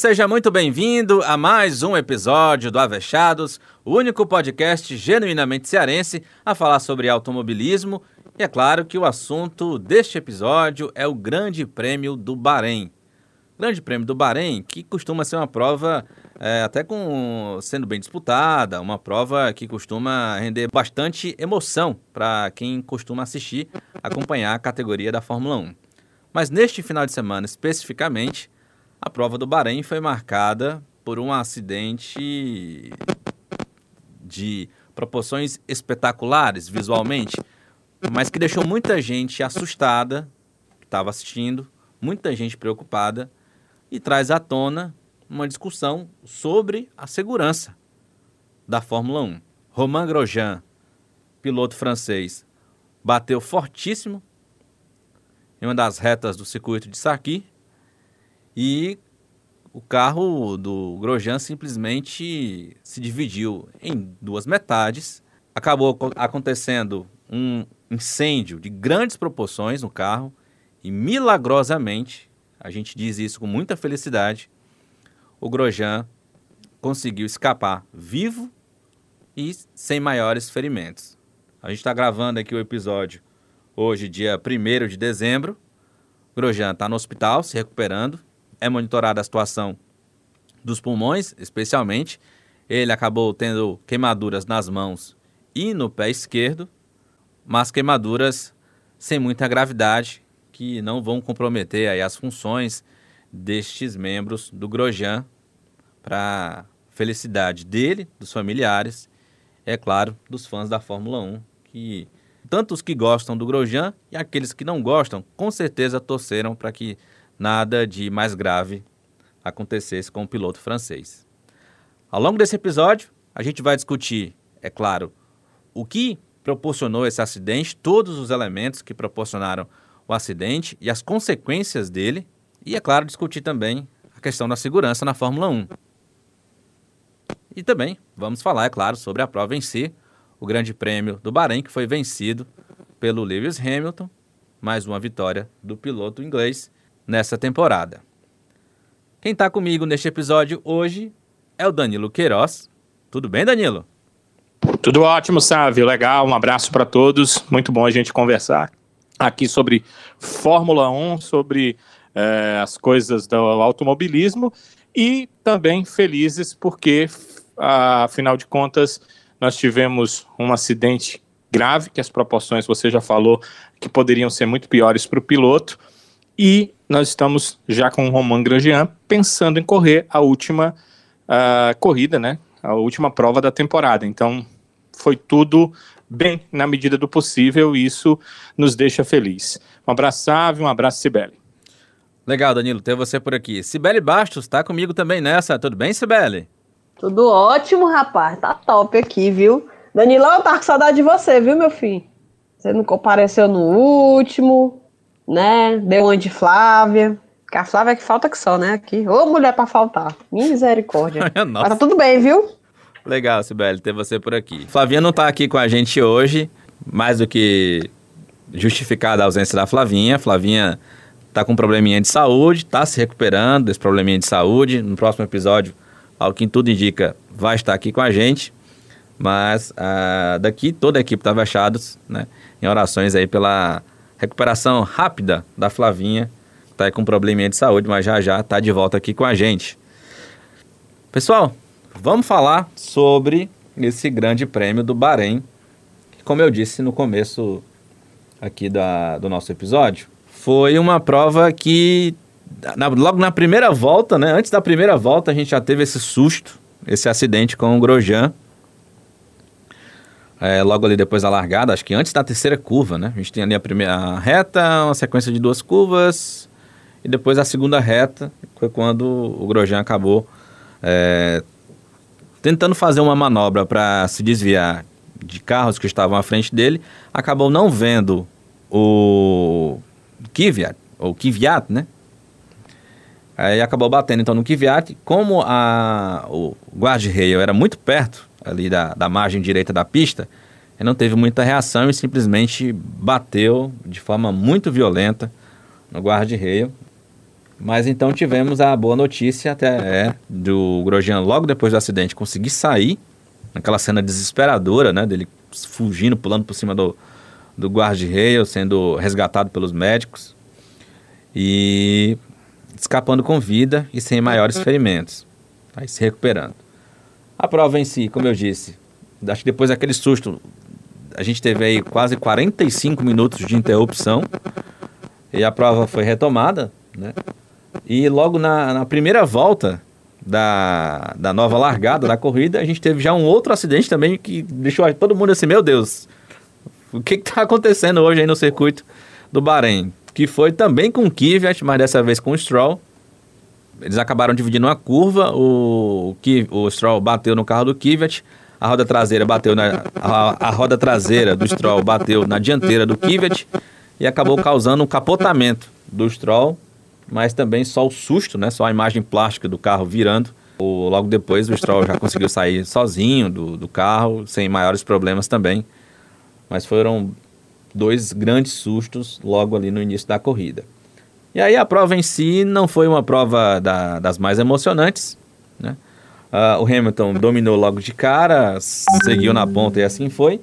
Seja muito bem-vindo a mais um episódio do Avechados, o único podcast genuinamente cearense a falar sobre automobilismo. E é claro que o assunto deste episódio é o Grande Prêmio do Bahrein. Grande Prêmio do Bahrein, que costuma ser uma prova é, até com sendo bem disputada, uma prova que costuma render bastante emoção para quem costuma assistir, acompanhar a categoria da Fórmula 1. Mas neste final de semana especificamente, a prova do Bahrein foi marcada por um acidente de proporções espetaculares visualmente, mas que deixou muita gente assustada que estava assistindo, muita gente preocupada e traz à tona uma discussão sobre a segurança da Fórmula 1. Romain Grosjean, piloto francês, bateu fortíssimo em uma das retas do circuito de Sarki e o carro do Grosjean simplesmente se dividiu em duas metades. Acabou acontecendo um incêndio de grandes proporções no carro e milagrosamente, a gente diz isso com muita felicidade, o Grosjean conseguiu escapar vivo e sem maiores ferimentos. A gente está gravando aqui o episódio hoje, dia 1 de dezembro. Grosjean está no hospital, se recuperando. É monitorada a situação dos pulmões, especialmente. Ele acabou tendo queimaduras nas mãos e no pé esquerdo, mas queimaduras sem muita gravidade, que não vão comprometer aí as funções destes membros do Grosjean para felicidade dele, dos familiares, é claro, dos fãs da Fórmula 1, que tanto os que gostam do Grosjean e aqueles que não gostam, com certeza torceram para que nada de mais grave acontecesse com o piloto francês. Ao longo desse episódio, a gente vai discutir, é claro, o que proporcionou esse acidente, todos os elementos que proporcionaram o acidente e as consequências dele, e, é claro, discutir também a questão da segurança na Fórmula 1. E também vamos falar, é claro, sobre a prova em si, o Grande Prêmio do Bahrein, que foi vencido pelo Lewis Hamilton, mais uma vitória do piloto inglês nessa temporada. Quem está comigo neste episódio hoje é o Danilo Queiroz. Tudo bem, Danilo? Tudo ótimo, Sávio. Legal, um abraço para todos. Muito bom a gente conversar aqui sobre Fórmula 1, sobre é, as coisas do automobilismo e também felizes porque, afinal de contas, nós tivemos um acidente grave, que as proporções você já falou que poderiam ser muito piores para o piloto, e nós estamos já com o Romain Grosjean pensando em correr a última uh, corrida, né? A última prova da temporada. Então, foi tudo bem na medida do possível e isso nos deixa feliz. Um abraço, Sávio, um abraço, Sibeli. Legal, Danilo, ter você por aqui. Sibeli Bastos está comigo também nessa. Tudo bem, Sibeli? Tudo ótimo, rapaz. Tá top aqui, viu? Danilão, eu tava com saudade de você, viu, meu filho? Você não compareceu no último, né? Deu uma de Flávia. Que a Flávia é que falta que só, né? Aqui. Ô, mulher pra faltar. Misericórdia. Mas tá tudo bem, viu? Legal, Sibeli, ter você por aqui. Flavinha não tá aqui com a gente hoje, mais do que justificada a ausência da Flavinha. Flavinha tá com um probleminha de saúde, tá se recuperando desse probleminha de saúde. No próximo episódio ao que tudo indica, vai estar aqui com a gente. Mas uh, daqui toda a equipe está fechados, né? Em orações aí pela recuperação rápida da Flavinha, que está com um probleminha de saúde, mas já já está de volta aqui com a gente. Pessoal, vamos falar sobre esse grande prêmio do Bahrein, que como eu disse no começo aqui da, do nosso episódio, foi uma prova que na, logo na primeira volta, né? Antes da primeira volta, a gente já teve esse susto, esse acidente com o Grosjean. É, logo ali depois da largada, acho que antes da terceira curva, né? A gente tem ali a primeira reta, uma sequência de duas curvas, e depois a segunda reta, foi quando o Grosjean acabou é, tentando fazer uma manobra para se desviar de carros que estavam à frente dele, acabou não vendo o Kvyat, ou Kvyat, né? Aí acabou batendo então no Kvyat. Como a, o guarda-rail era muito perto ali da, da margem direita da pista, ele não teve muita reação e simplesmente bateu de forma muito violenta no guarda-rail. Mas então tivemos a boa notícia até é, do Grosjean logo depois do acidente conseguir sair, naquela cena desesperadora, né, dele fugindo, pulando por cima do, do guarda-reio, sendo resgatado pelos médicos e escapando com vida e sem maiores ferimentos, aí se recuperando. A prova em si, como eu disse, acho que depois daquele susto, a gente teve aí quase 45 minutos de interrupção e a prova foi retomada, né? E logo na, na primeira volta da, da nova largada da corrida, a gente teve já um outro acidente também que deixou todo mundo assim, meu Deus, o que está acontecendo hoje aí no circuito do Bahrein? Que foi também com o Kvyat, mas dessa vez com o Stroll. Eles acabaram dividindo uma curva, o, o, o Stroll bateu no carro do Kvyat, a roda traseira bateu na a, a roda traseira do Stroll bateu na dianteira do Kvyat e acabou causando um capotamento do Stroll, mas também só o susto, né? Só a imagem plástica do carro virando. O, logo depois o Stroll já conseguiu sair sozinho do, do carro, sem maiores problemas também. Mas foram dois grandes sustos logo ali no início da corrida. E aí a prova em si não foi uma prova da, das mais emocionantes, né? Uh, o Hamilton dominou logo de cara, seguiu na ponta e assim foi.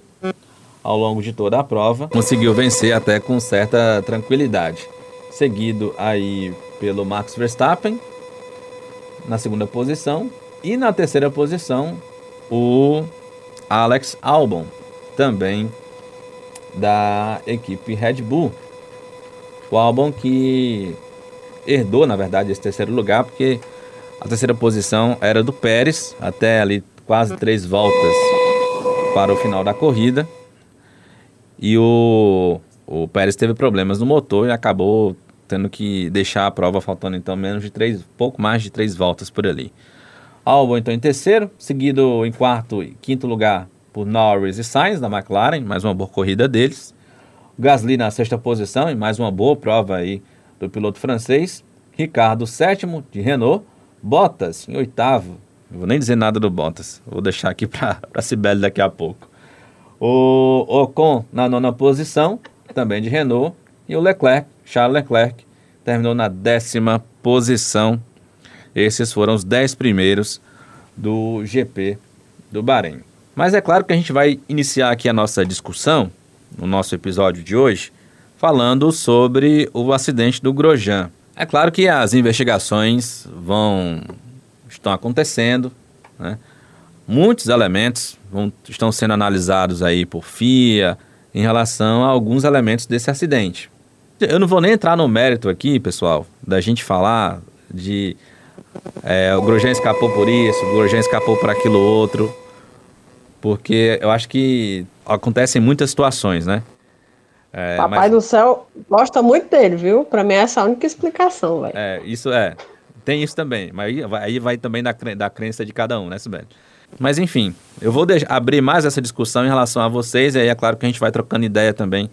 Ao longo de toda a prova, conseguiu vencer até com certa tranquilidade. Seguido aí pelo Max Verstappen na segunda posição e na terceira posição o Alex Albon, também da equipe Red Bull. O Albon que herdou, na verdade, esse terceiro lugar, porque a terceira posição era do Pérez, até ali quase três voltas para o final da corrida. E o, o Pérez teve problemas no motor e acabou tendo que deixar a prova faltando então menos de três, pouco mais de três voltas por ali. Albon então em terceiro, seguido em quarto e quinto lugar por Norris e Sainz da McLaren, mais uma boa corrida deles. Gasly na sexta posição e mais uma boa prova aí do piloto francês. Ricardo sétimo de Renault. Bottas em oitavo. Não vou nem dizer nada do Bottas. Vou deixar aqui para a Sibeli daqui a pouco. O Ocon na nona posição, também de Renault. E o Leclerc, Charles Leclerc, terminou na décima posição. Esses foram os dez primeiros do GP do Bahrein. Mas é claro que a gente vai iniciar aqui a nossa discussão, no nosso episódio de hoje, falando sobre o acidente do Grosjean. É claro que as investigações vão estão acontecendo, né? Muitos elementos vão, estão sendo analisados aí por FIA em relação a alguns elementos desse acidente. Eu não vou nem entrar no mérito aqui, pessoal, da gente falar de é, o Grosjean escapou por isso, o Grosjean escapou por aquilo outro, porque eu acho que acontecem muitas situações, né? É, Papai mas... do céu gosta muito dele, viu? Pra mim é essa a única explicação, velho. É, isso é. Tem isso também, mas aí vai, aí vai também da, da crença de cada um, né, Sibeli? Mas enfim, eu vou abrir mais essa discussão em relação a vocês, e aí é claro que a gente vai trocando ideia também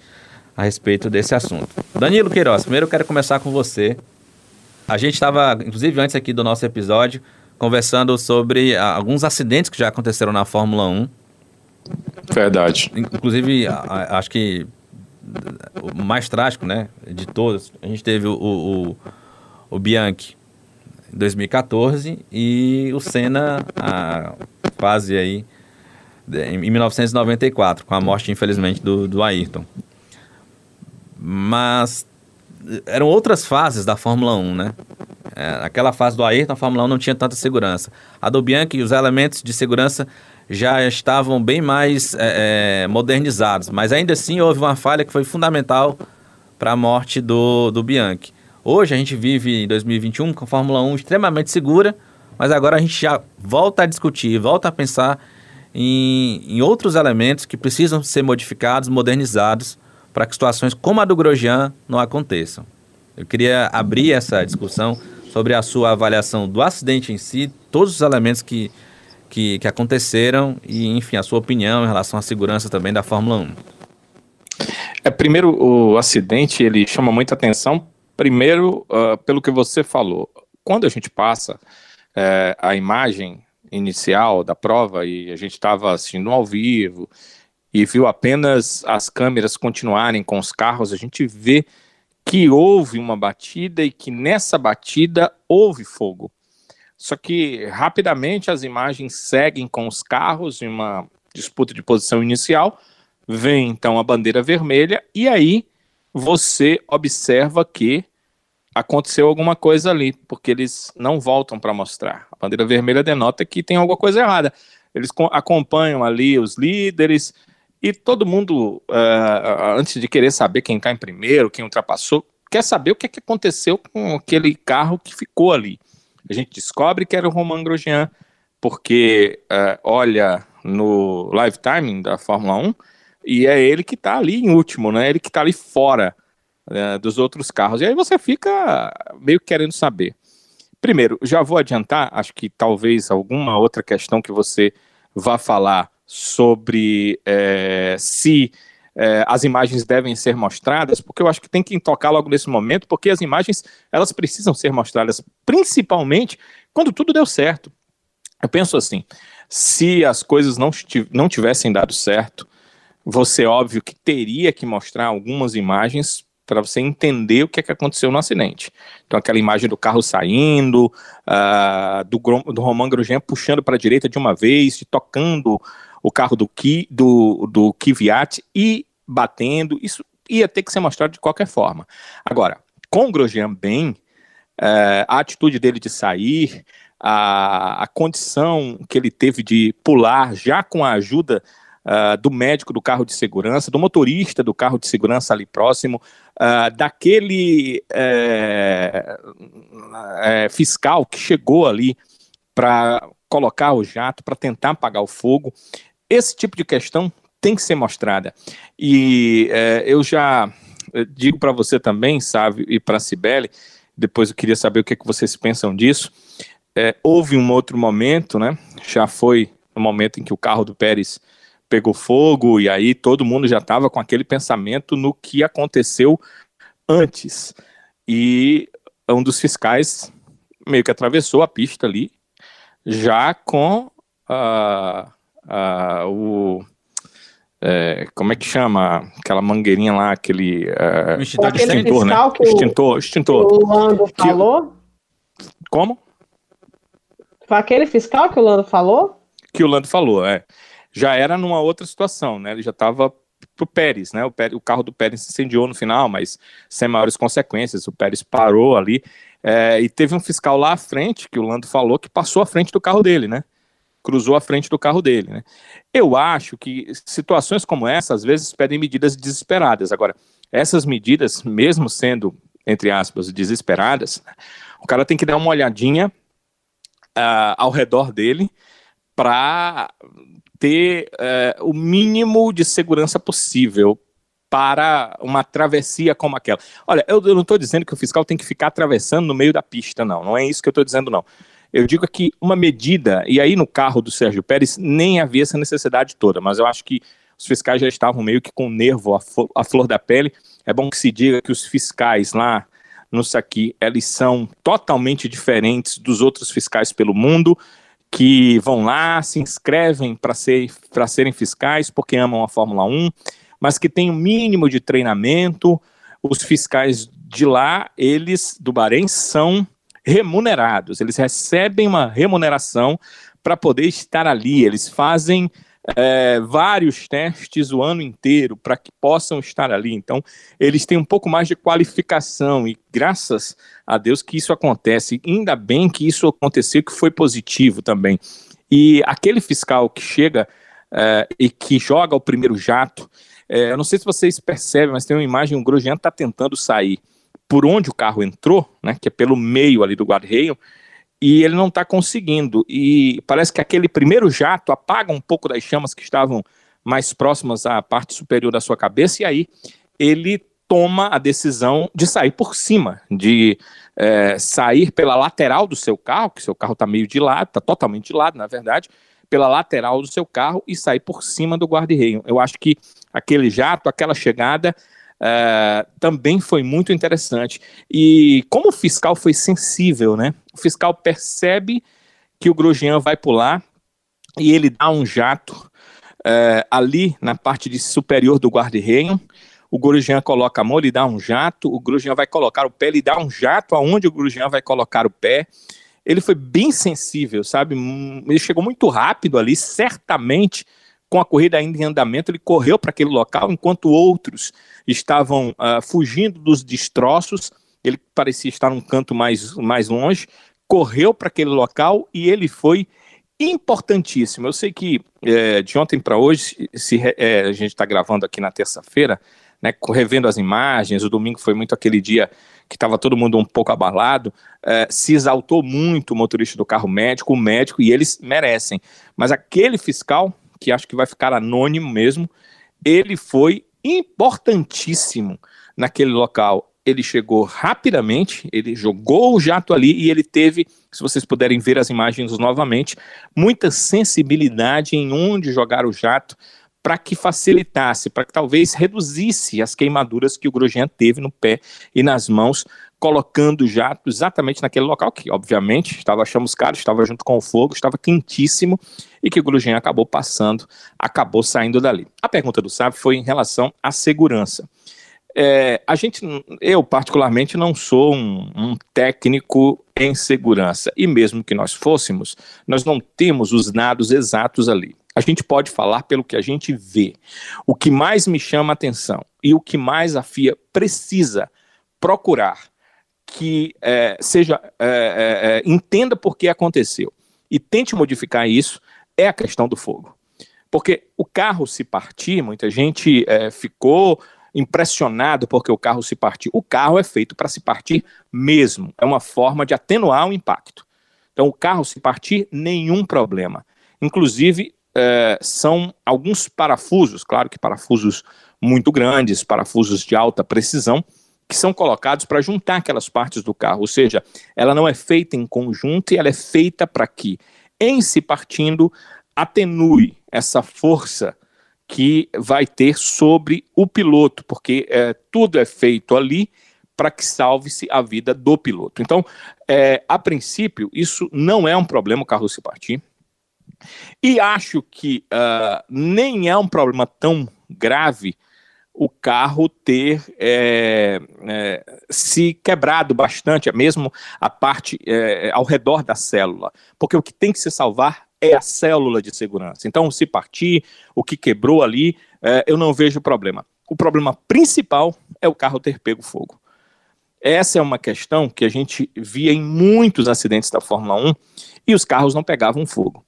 a respeito desse assunto. Danilo Queiroz, primeiro eu quero começar com você. A gente estava, inclusive antes aqui do nosso episódio, conversando sobre alguns acidentes que já aconteceram na Fórmula 1. Verdade. Inclusive, a, a, acho que o mais trágico, né, de todos, a gente teve o, o, o Bianchi em 2014 e o Senna a, quase aí em 1994, com a morte, infelizmente, do, do Ayrton. Mas eram outras fases da Fórmula 1, né? É, aquela fase do Ayrton, a Fórmula 1 não tinha tanta segurança. A do Bianchi, os elementos de segurança já estavam bem mais é, é, modernizados, mas ainda assim houve uma falha que foi fundamental para a morte do, do Bianchi. Hoje a gente vive em 2021 com a Fórmula 1 extremamente segura, mas agora a gente já volta a discutir, volta a pensar em, em outros elementos que precisam ser modificados, modernizados, para que situações como a do Grosjean não aconteçam. Eu queria abrir essa discussão sobre a sua avaliação do acidente em si, todos os elementos que que, que aconteceram e, enfim, a sua opinião em relação à segurança também da Fórmula 1. É, primeiro, o acidente ele chama muita atenção, primeiro, uh, pelo que você falou. Quando a gente passa uh, a imagem inicial da prova e a gente estava assistindo ao vivo e viu apenas as câmeras continuarem com os carros, a gente vê que houve uma batida e que nessa batida houve fogo. Só que rapidamente as imagens seguem com os carros em uma disputa de posição inicial. Vem então a bandeira vermelha e aí você observa que aconteceu alguma coisa ali, porque eles não voltam para mostrar. A bandeira vermelha denota que tem alguma coisa errada. Eles acompanham ali os líderes e todo mundo, uh, antes de querer saber quem está em primeiro, quem ultrapassou, quer saber o que, é que aconteceu com aquele carro que ficou ali. A gente descobre que era o Romain Grosjean, porque uh, olha no live timing da Fórmula 1 e é ele que está ali em último, né? Ele que está ali fora uh, dos outros carros. E aí você fica meio querendo saber. Primeiro, já vou adiantar, acho que talvez alguma outra questão que você vá falar sobre é, se é, as imagens devem ser mostradas, porque eu acho que tem que tocar logo nesse momento, porque as imagens elas precisam ser mostradas, principalmente quando tudo deu certo. Eu penso assim, se as coisas não, não tivessem dado certo, você óbvio que teria que mostrar algumas imagens para você entender o que, é que aconteceu no acidente. Então, aquela imagem do carro saindo, uh, do, do Roman Grosjean puxando para a direita de uma vez, tocando o carro do, Ki, do, do Kvyat e batendo, isso ia ter que ser mostrado de qualquer forma. Agora, com o Grosjean bem, é, a atitude dele de sair, a, a condição que ele teve de pular já com a ajuda Uh, do médico do carro de segurança, do motorista do carro de segurança ali próximo, uh, daquele é, fiscal que chegou ali para colocar o jato, para tentar apagar o fogo. Esse tipo de questão tem que ser mostrada. E é, eu já digo para você também, sabe, e para a Cibele, depois eu queria saber o que, é que vocês pensam disso. É, houve um outro momento, né? Já foi no momento em que o carro do Pérez pegou fogo, e aí todo mundo já estava com aquele pensamento no que aconteceu antes. E um dos fiscais meio que atravessou a pista ali, já com. Uh, uh, o. É, como é que chama? Aquela mangueirinha lá, aquele. Uh, extintor, extintor né? Que extintor, extintor. O Lando que, falou? Como? Foi aquele fiscal que o Lando falou? Que o Lando falou, é. Já era numa outra situação, né? Ele já estava pro Pérez, né? O, Pérez, o, carro do Pérez se incendiou no final, mas sem maiores consequências. O Pérez parou ali é, e teve um fiscal lá à frente, que o Lando falou, que passou à frente do carro dele, né? Cruzou a frente do carro dele. Né? Eu acho que situações como essa, às vezes, pedem medidas desesperadas. Agora, essas medidas, mesmo sendo, entre aspas, desesperadas, o cara tem que dar uma olhadinha uh, ao redor dele para ter uh, o mínimo de segurança possível para uma travessia como aquela. Olha, eu, eu não estou dizendo que o fiscal tem que ficar atravessando no meio da pista, não. Não é isso que eu estou dizendo, não. Eu digo que uma medida, e aí no carro do Sérgio Pérez nem havia essa necessidade toda, mas eu acho que os fiscais já estavam meio que com nervo à flor da pele. É bom que se diga que os fiscais lá no Saqui, eles são totalmente diferentes dos outros fiscais pelo mundo, que vão lá, se inscrevem para ser, serem fiscais porque amam a Fórmula 1, mas que têm o um mínimo de treinamento. Os fiscais de lá, eles, do Bahrein, são remunerados, eles recebem uma remuneração para poder estar ali, eles fazem é, vários testes o ano inteiro para que possam estar ali. Então, eles têm um pouco mais de qualificação e graças a Deus que isso acontece. Ainda bem que isso aconteceu, que foi positivo também. E aquele fiscal que chega é, e que joga o primeiro jato, é, eu não sei se vocês percebem, mas tem uma imagem, o Grosjean está tentando sair por onde o carro entrou, né, que é pelo meio ali do guarda-reio, e ele não está conseguindo. E parece que aquele primeiro jato apaga um pouco das chamas que estavam mais próximas à parte superior da sua cabeça, e aí ele toma a decisão de sair por cima, de é, sair pela lateral do seu carro, que seu carro está meio de lado, está totalmente de lado, na verdade, pela lateral do seu carro e sair por cima do guarda-reio. Eu acho que aquele jato, aquela chegada, Uh, também foi muito interessante. E como o fiscal foi sensível, né? O fiscal percebe que o Grosjean vai pular e ele dá um jato uh, ali na parte de superior do guarda-reio. o Grosjean coloca a mão, ele dá um jato, o Grosjean vai colocar o pé, ele dá um jato aonde o Grosjean vai colocar o pé. Ele foi bem sensível, sabe? Hum, ele chegou muito rápido ali, certamente com a corrida ainda em andamento, ele correu para aquele local, enquanto outros estavam uh, fugindo dos destroços. Ele parecia estar num canto mais, mais longe, correu para aquele local e ele foi importantíssimo. Eu sei que é, de ontem para hoje, se, é, a gente está gravando aqui na terça-feira, né, revendo as imagens, o domingo foi muito aquele dia que estava todo mundo um pouco abalado, é, se exaltou muito o motorista do carro médico, o médico, e eles merecem. Mas aquele fiscal, que acho que vai ficar anônimo mesmo, ele foi importantíssimo naquele local. Ele chegou rapidamente, ele jogou o jato ali e ele teve, se vocês puderem ver as imagens novamente, muita sensibilidade em onde jogar o jato para que facilitasse, para que talvez reduzisse as queimaduras que o Grosjean teve no pé e nas mãos, colocando jato exatamente naquele local que, obviamente, estava chamuscado, estava junto com o fogo, estava quentíssimo e que o Grosjean acabou passando, acabou saindo dali. A pergunta do Sábio foi em relação à segurança. É, a gente, eu particularmente não sou um, um, técnico em segurança e mesmo que nós fôssemos, nós não temos os dados exatos ali. A gente pode falar pelo que a gente vê. O que mais me chama atenção e o que mais a FIA precisa procurar que é, seja é, é, é, entenda por que aconteceu e tente modificar isso é a questão do fogo. Porque o carro se partir, muita gente é, ficou impressionado porque o carro se partiu. O carro é feito para se partir mesmo. É uma forma de atenuar o impacto. Então, o carro se partir, nenhum problema. Inclusive, é, são alguns parafusos, claro que parafusos muito grandes, parafusos de alta precisão, que são colocados para juntar aquelas partes do carro. Ou seja, ela não é feita em conjunto e ela é feita para que, em se partindo, atenue essa força que vai ter sobre o piloto, porque é, tudo é feito ali para que salve-se a vida do piloto. Então, é, a princípio, isso não é um problema o carro se partir. E acho que uh, nem é um problema tão grave o carro ter é, é, se quebrado bastante, mesmo a parte é, ao redor da célula, porque o que tem que se salvar é a célula de segurança. Então, se partir, o que quebrou ali, é, eu não vejo problema. O problema principal é o carro ter pego fogo. Essa é uma questão que a gente via em muitos acidentes da Fórmula 1 e os carros não pegavam fogo.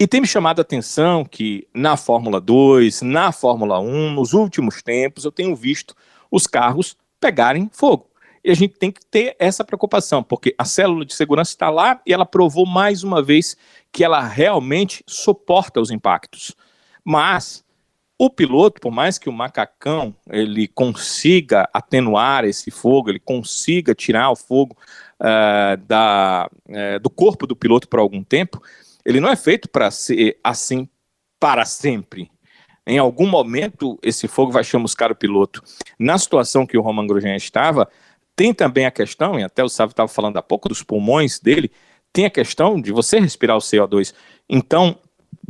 E tem me chamado a atenção que na Fórmula 2, na Fórmula 1, nos últimos tempos, eu tenho visto os carros pegarem fogo. E a gente tem que ter essa preocupação, porque a célula de segurança está lá e ela provou mais uma vez que ela realmente suporta os impactos. Mas o piloto, por mais que o macacão ele consiga atenuar esse fogo, ele consiga tirar o fogo uh, da, uh, do corpo do piloto por algum tempo, ele não é feito para ser assim para sempre. Em algum momento, esse fogo vai chamuscar o piloto. Na situação que o Roman Grosjean estava, tem também a questão, e até o Sávio estava falando há pouco dos pulmões dele, tem a questão de você respirar o CO2. Então,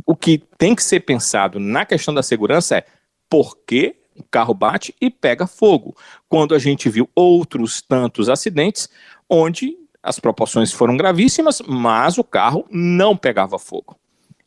o que tem que ser pensado na questão da segurança é por que o carro bate e pega fogo. Quando a gente viu outros tantos acidentes onde as proporções foram gravíssimas, mas o carro não pegava fogo.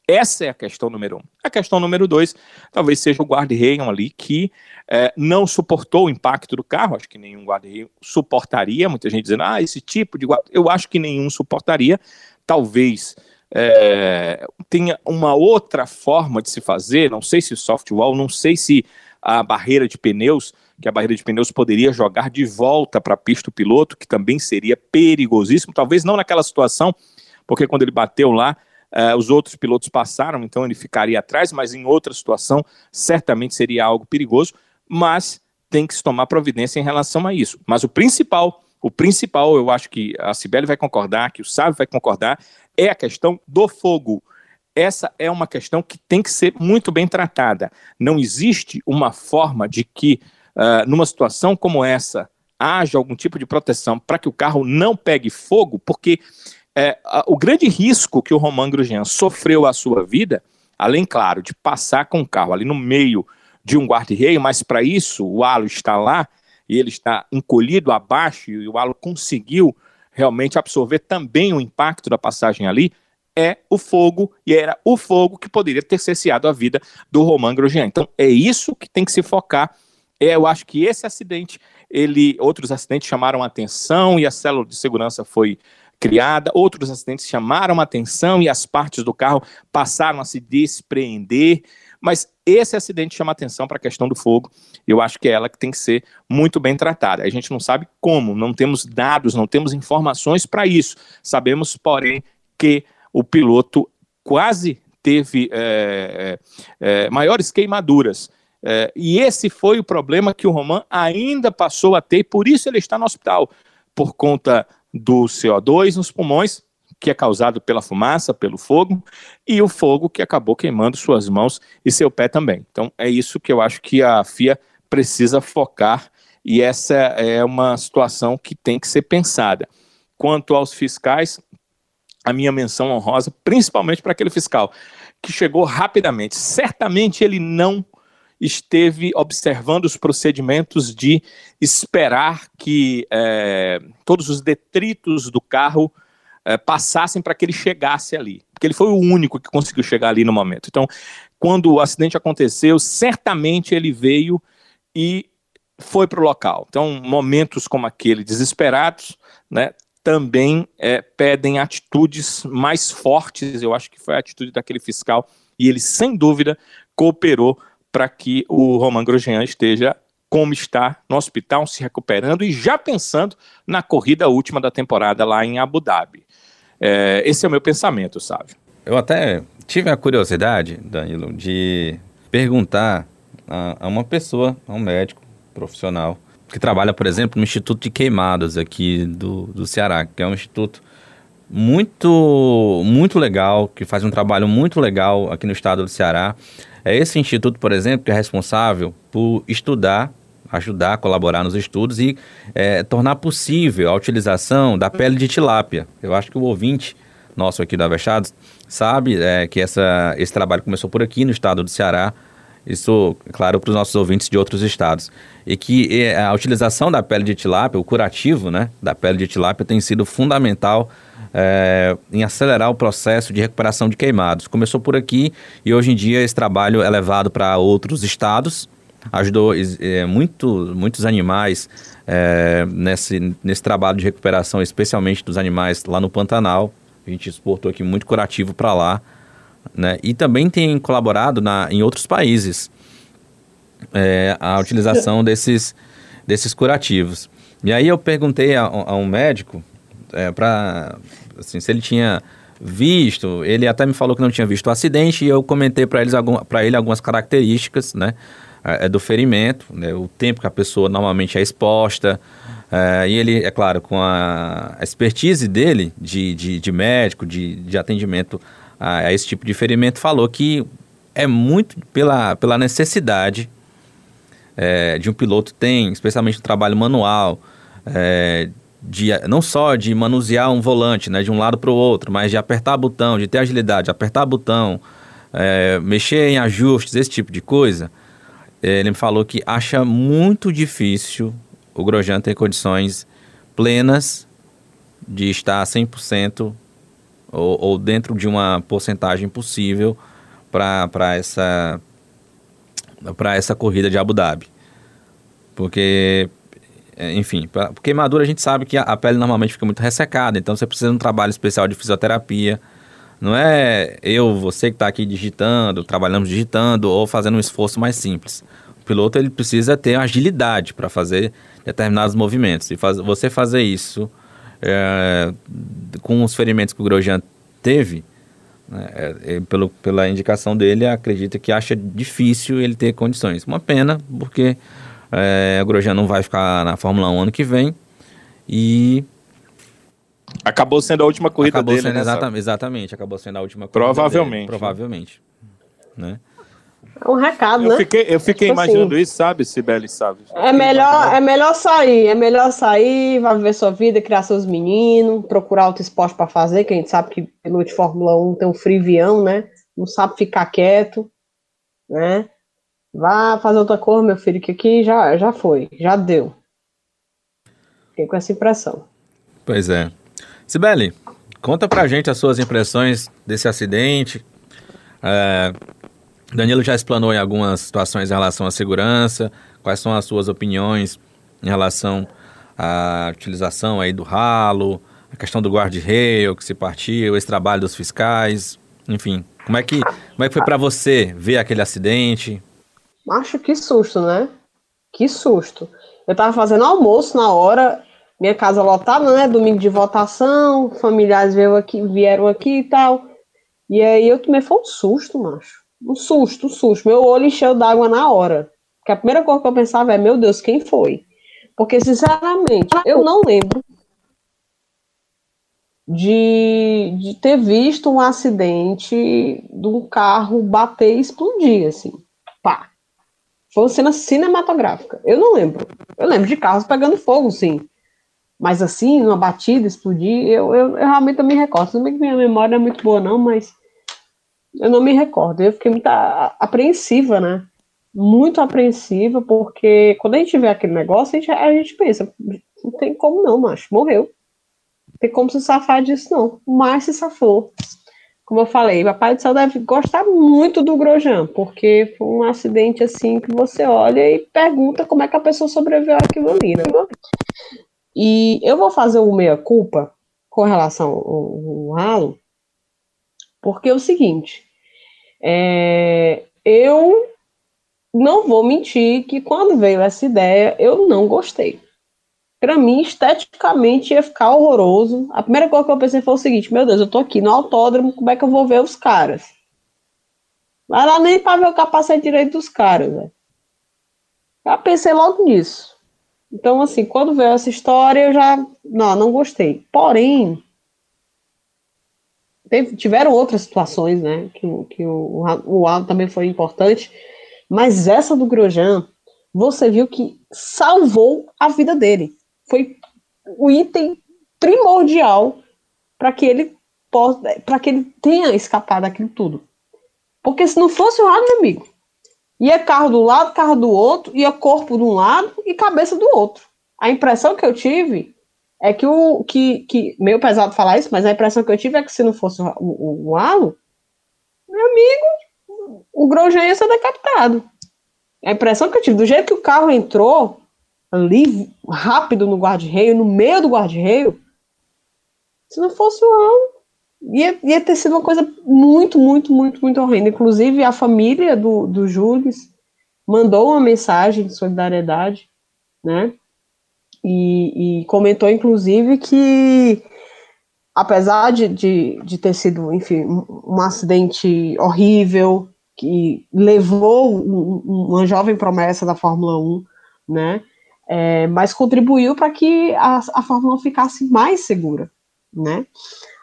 Essa é a questão número um. A questão número dois, talvez seja o guarda-reio ali que é, não suportou o impacto do carro. Acho que nenhum guarda-reio suportaria. Muita gente dizendo, ah, esse tipo de guarda Eu acho que nenhum suportaria. Talvez é, tenha uma outra forma de se fazer. Não sei se softwall, não sei se a barreira de pneus, que a barreira de pneus poderia jogar de volta para a pista o piloto, que também seria perigosíssimo. Talvez não naquela situação, porque quando ele bateu lá Uh, os outros pilotos passaram, então ele ficaria atrás, mas em outra situação certamente seria algo perigoso, mas tem que se tomar providência em relação a isso. Mas o principal, o principal, eu acho que a Cibele vai concordar, que o Sábio vai concordar, é a questão do fogo. Essa é uma questão que tem que ser muito bem tratada. Não existe uma forma de que, uh, numa situação como essa, haja algum tipo de proteção para que o carro não pegue fogo, porque é, a, o grande risco que o Romain Grosjean sofreu à sua vida, além, claro, de passar com o carro ali no meio de um guarda-reio, mas para isso o halo está lá e ele está encolhido abaixo e o halo conseguiu realmente absorver também o impacto da passagem ali, é o fogo, e era o fogo que poderia ter cesseado a vida do Romain Grosjean. Então, é isso que tem que se focar. É, eu acho que esse acidente, ele, outros acidentes chamaram atenção e a célula de segurança foi criada, outros acidentes chamaram atenção e as partes do carro passaram a se despreender, mas esse acidente chama atenção para a questão do fogo. Eu acho que é ela que tem que ser muito bem tratada. A gente não sabe como, não temos dados, não temos informações para isso. Sabemos, porém, que o piloto quase teve é, é, maiores queimaduras. É, e esse foi o problema que o Roman ainda passou a ter, por isso ele está no hospital, por conta do CO2 nos pulmões, que é causado pela fumaça, pelo fogo, e o fogo que acabou queimando suas mãos e seu pé também. Então é isso que eu acho que a FIA precisa focar, e essa é uma situação que tem que ser pensada. Quanto aos fiscais, a minha menção honrosa, principalmente para aquele fiscal que chegou rapidamente. Certamente ele não esteve observando os procedimentos de esperar que é, todos os detritos do carro é, passassem para que ele chegasse ali. Porque ele foi o único que conseguiu chegar ali no momento. Então, quando o acidente aconteceu, certamente ele veio e foi para o local. Então, momentos como aquele, desesperados, né, também é, pedem atitudes mais fortes. Eu acho que foi a atitude daquele fiscal e ele, sem dúvida, cooperou para que o Roman Grosjean esteja como está no hospital, se recuperando e já pensando na corrida última da temporada lá em Abu Dhabi. É, esse é o meu pensamento, sabe? Eu até tive a curiosidade, Danilo, de perguntar a, a uma pessoa, a um médico profissional, que trabalha, por exemplo, no Instituto de Queimadas aqui do, do Ceará, que é um instituto muito, muito legal, que faz um trabalho muito legal aqui no estado do Ceará. É esse instituto, por exemplo, que é responsável por estudar, ajudar, colaborar nos estudos e é, tornar possível a utilização da pele de tilápia. Eu acho que o ouvinte nosso aqui da Avechados sabe é, que essa, esse trabalho começou por aqui no estado do Ceará, isso, claro, para os nossos ouvintes de outros estados. E que a utilização da pele de tilápia, o curativo né, da pele de tilápia, tem sido fundamental é, em acelerar o processo de recuperação de queimados. Começou por aqui e hoje em dia esse trabalho é levado para outros estados. Ajudou é, muito, muitos animais é, nesse, nesse trabalho de recuperação, especialmente dos animais lá no Pantanal. A gente exportou aqui muito curativo para lá né? E também tem colaborado na, em outros países é, a utilização desses, desses curativos. E aí eu perguntei a, a um médico é, para assim, se ele tinha visto, ele até me falou que não tinha visto o acidente e eu comentei para algum, ele algumas características, né? É, do ferimento, né, o tempo que a pessoa normalmente é exposta, é, e ele, é claro, com a expertise dele de, de, de médico, de, de atendimento a, a esse tipo de ferimento, falou que é muito pela, pela necessidade é, de um piloto tem, especialmente no trabalho manual, é, de, não só de manusear um volante né, de um lado para o outro, mas de apertar botão, de ter agilidade, de apertar botão, é, mexer em ajustes, esse tipo de coisa. Ele me falou que acha muito difícil o Grosjean ter condições plenas de estar 100% ou, ou dentro de uma porcentagem possível para essa, para essa corrida de Abu Dhabi. Porque, é, enfim, para queimadura a gente sabe que a, a, pele normalmente fica muito ressecada, então você precisa de um trabalho especial de fisioterapia. Não é eu, você que está aqui digitando, trabalhamos digitando ou fazendo um esforço mais simples. O piloto ele precisa ter agilidade para fazer determinados movimentos. E faz, você fazer isso é, com os ferimentos que o Grosjean teve, né, é, é, pelo, pela indicação dele, acredita que acha difícil ele ter condições. Uma pena, porque é, o Grosjean não vai ficar na Fórmula 1 ano que vem e... Acabou sendo a última corrida acabou dele, sendo né, exatamente, exatamente, acabou sendo a última corrida Provavelmente. Dele, provavelmente. Né? É um recado, eu né? Fiquei, eu fiquei tipo imaginando assim, isso, sabe, Sibeli, sabe? É melhor, é melhor sair, é melhor sair, vai viver sua vida, criar seus meninos, procurar outro esporte para fazer, que a gente sabe que piloto de Fórmula 1 tem um frivião, né? Não sabe ficar quieto, né? Vá fazer outra coisa, meu filho, que aqui já, já foi, já deu. Fiquei com essa impressão. Pois é. Sibeli, conta pra gente as suas impressões desse acidente. É, Danilo já explanou em algumas situações em relação à segurança. Quais são as suas opiniões em relação à utilização aí do ralo, a questão do guarda-reio que se partiu, esse trabalho dos fiscais, enfim. Como é que, como é que foi para você ver aquele acidente? Acho que susto, né? Que susto. Eu tava fazendo almoço na hora, minha casa lotada, né? Domingo de votação, familiares vieram aqui, vieram aqui e tal. E aí eu tomei foi um susto, macho. Um susto, um susto. Meu olho encheu d'água na hora. Porque a primeira coisa que eu pensava é, meu Deus, quem foi? Porque, sinceramente, eu não lembro de, de ter visto um acidente de um carro bater e explodir, assim. Pá. Foi uma cena cinematográfica. Eu não lembro. Eu lembro de carros pegando fogo, sim. Mas assim, uma batida, explodir, eu, eu, eu realmente não me recordo. Não que minha memória é muito boa, não, mas eu não me recordo. Eu fiquei muito apreensiva, né? Muito apreensiva, porque quando a gente vê aquele negócio, a gente, a gente pensa, não tem como não, macho, morreu. Não tem como se safar disso, não. Mas se safou como eu falei, Papai do Céu deve gostar muito do Grosjean, porque foi um acidente assim que você olha e pergunta como é que a pessoa sobreviveu àquilo ali, né? E eu vou fazer o meia-culpa com relação ao, ralo, porque é o seguinte, é, eu não vou mentir que quando veio essa ideia, eu não gostei para mim, esteticamente, ia ficar horroroso. A primeira coisa que eu pensei foi o seguinte: meu Deus, eu tô aqui no autódromo, como é que eu vou ver os caras? Vai lá nem para ver o capacete direito dos caras, velho. Já pensei logo nisso. Então, assim, quando veio essa história, eu já. Não, não gostei. Porém, teve, tiveram outras situações, né? Que, que o, o, o também foi importante. Mas essa do Grosjean, você viu que salvou a vida dele foi o item primordial para que ele possa, para que ele tenha escapado daquilo tudo. Porque se não fosse o lado, meu amigo, ia carro do lado, carro do outro, ia corpo de um lado e cabeça do outro. A impressão que eu tive é que o que, que meio pesado falar isso, mas a impressão que eu tive é que se não fosse o, o, o halo, meu amigo, o Grosjean ia ser decapitado. A impressão que eu tive, do jeito que o carro entrou, ali rápido no guarda-reio, no meio do guarda-reio, se não fosse o Alan, ia, ia ter sido uma coisa muito, muito, muito, muito horrenda. Inclusive, a família do, do Júlio mandou uma mensagem de solidariedade, né? E, e comentou, inclusive, que apesar de, de, de, ter sido, enfim, um, acidente horrível, que levou um, uma jovem promessa da Fórmula 1, né? É, mas contribuiu para que a, a Fórmula 1 ficasse mais segura, né?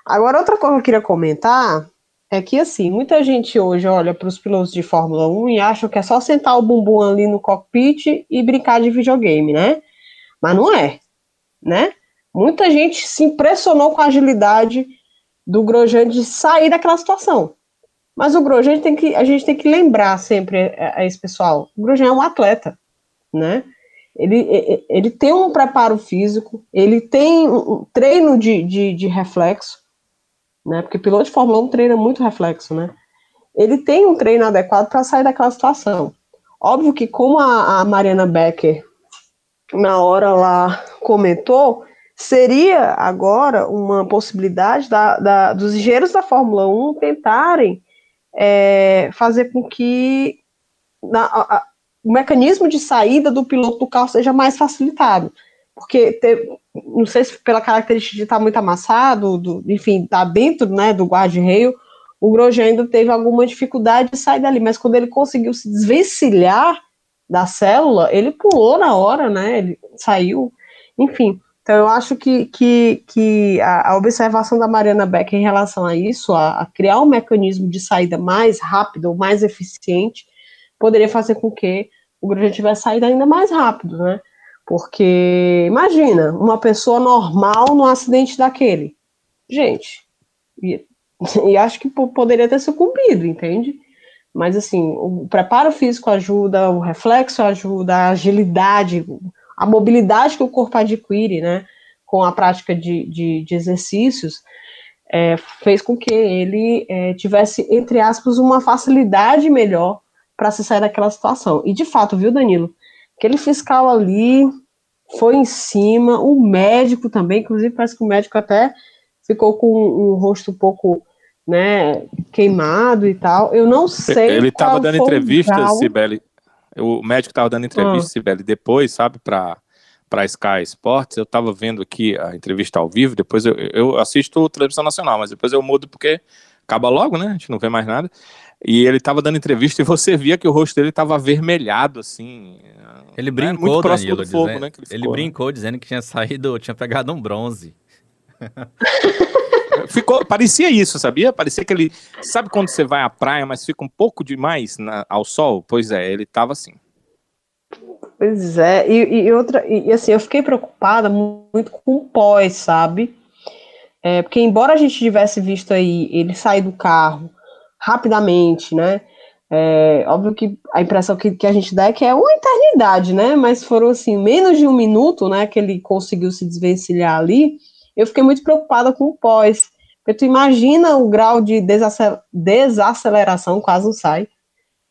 Agora, outra coisa que eu queria comentar é que, assim, muita gente hoje olha para os pilotos de Fórmula 1 e acha que é só sentar o bumbum ali no cockpit e brincar de videogame, né? Mas não é, né? Muita gente se impressionou com a agilidade do Grosjean de sair daquela situação. Mas o Grosjean tem que, a gente tem que lembrar sempre a, a esse pessoal, o Grosjean é um atleta, né? Ele, ele tem um preparo físico, ele tem um treino de, de, de reflexo, né? Porque piloto de Fórmula 1 treina muito reflexo, né? Ele tem um treino adequado para sair daquela situação. Óbvio que, como a, a Mariana Becker, na hora lá, comentou, seria agora uma possibilidade da, da, dos engenheiros da Fórmula 1 tentarem é, fazer com que na, a, o mecanismo de saída do piloto do carro seja mais facilitado. Porque, ter, não sei se pela característica de estar muito amassado, do, enfim, estar tá dentro né, do guarda-reio, o Grosjean ainda teve alguma dificuldade de sair dali, mas quando ele conseguiu se desvencilhar da célula, ele pulou na hora, né? Ele saiu, enfim. Então eu acho que, que, que a, a observação da Mariana Becker em relação a isso, a, a, criar um mecanismo de saída mais rápido, mais eficiente, poderia fazer com que o Grosjean tivesse saído ainda mais rápido, né? Porque, imagina, uma pessoa normal num acidente daquele. Gente, e, e acho que poderia ter sucumbido, entende? Mas, assim, o preparo físico ajuda, o reflexo ajuda, a agilidade, a mobilidade que o corpo adquire, né, com a prática de, de, de exercícios, é, fez com que ele é, tivesse, entre aspas, uma facilidade melhor para se sair daquela situação. E, de fato, viu, Danilo? Aquele fiscal ali foi em cima, o médico também, inclusive parece que o médico até ficou com um rosto um pouco né, queimado e tal. Eu não sei. Ele estava dando entrevista, Sibeli. O médico estava dando entrevista, ah. Sibeli, depois, sabe, para para Sky Sports, eu estava vendo aqui a entrevista ao vivo, depois eu, eu assisto televisão nacional, mas depois eu mudo porque acaba logo, né? A gente não vê mais nada. E ele estava dando entrevista e você via que o rosto dele estava avermelhado, assim. Ele brincou, é muito próximo Danilo, do fogo, dizendo, né? ele, ele ficou, né? brincou dizendo que tinha saído, tinha pegado um bronze. Ficou, parecia isso, sabia? Parecia que ele. Sabe quando você vai à praia, mas fica um pouco demais na, ao sol? Pois é, ele tava assim. Pois é, e, e outra, e, e, assim, eu fiquei preocupada muito com o pós, sabe? É, porque embora a gente tivesse visto aí ele sair do carro rapidamente, né? É, óbvio que a impressão que, que a gente dá é que é uma eternidade, né? Mas foram assim, menos de um minuto, né? Que ele conseguiu se desvencilhar ali eu fiquei muito preocupada com o pós. Porque tu imagina o grau de desaceleração, quase não sai,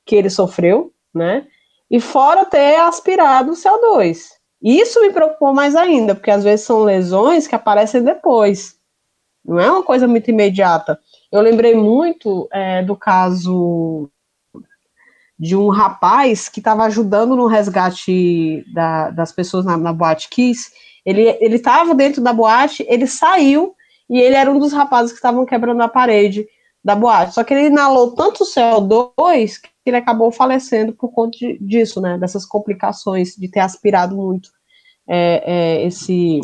que ele sofreu, né? E fora ter aspirado o CO2. Isso me preocupou mais ainda, porque às vezes são lesões que aparecem depois. Não é uma coisa muito imediata. Eu lembrei muito é, do caso de um rapaz que estava ajudando no resgate da, das pessoas na, na Boate Kiss, ele estava dentro da boate, ele saiu e ele era um dos rapazes que estavam quebrando a parede da boate. Só que ele inalou tanto CO2 que ele acabou falecendo por conta de, disso, né? Dessas complicações de ter aspirado muito é, é, esse,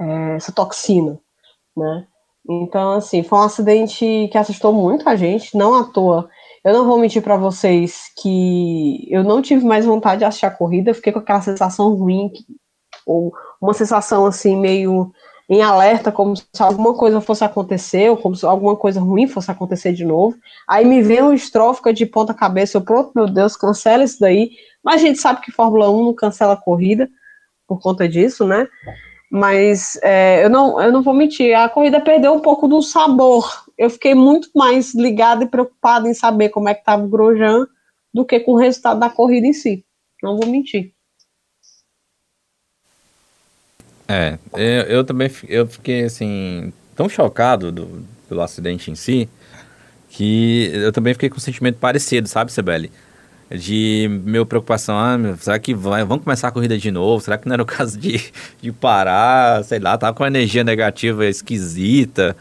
é, essa toxina, né? Então, assim, foi um acidente que assustou muito a gente, não à toa. Eu não vou mentir para vocês que eu não tive mais vontade de assistir a corrida, fiquei com aquela sensação ruim ou uma sensação assim meio em alerta, como se alguma coisa fosse acontecer, ou como se alguma coisa ruim fosse acontecer de novo. Aí me vem uma estrófica de ponta cabeça, eu, pronto, meu Deus, cancela isso daí. Mas a gente sabe que Fórmula 1 não cancela a corrida por conta disso, né? Mas é, eu, não, eu não vou mentir, a corrida perdeu um pouco do sabor. Eu fiquei muito mais ligada e preocupada em saber como é que estava o Grosjean do que com o resultado da corrida em si. Não vou mentir. É, eu, eu, também eu fiquei assim tão chocado do, pelo acidente em si que eu também fiquei com um sentimento parecido, sabe, Sebeli? De meu preocupação, ah, meu, será que vai, vamos começar a corrida de novo? Será que não era o caso de, de parar? Sei lá, tava com uma energia negativa esquisita.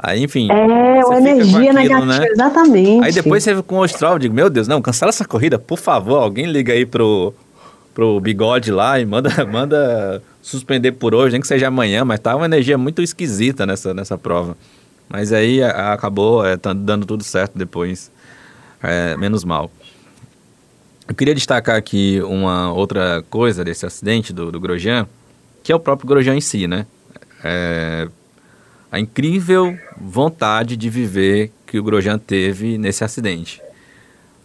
Aí, enfim. É, uma energia aquilo, né? negativa, né? exatamente. Aí depois você com o Ostral, eu digo, meu Deus, não, cancela essa corrida, por favor, alguém liga aí pro, pro bigode lá e manda, manda suspender por hoje, nem que seja amanhã, mas tá uma energia muito esquisita nessa, nessa prova. Mas aí a, acabou é, tá dando tudo certo depois, é, menos mal. Eu queria destacar aqui uma outra coisa desse acidente do, do Grosjean, que é o próprio Grosjean em si, né? É, a incrível vontade de viver que o Grosjean teve nesse acidente.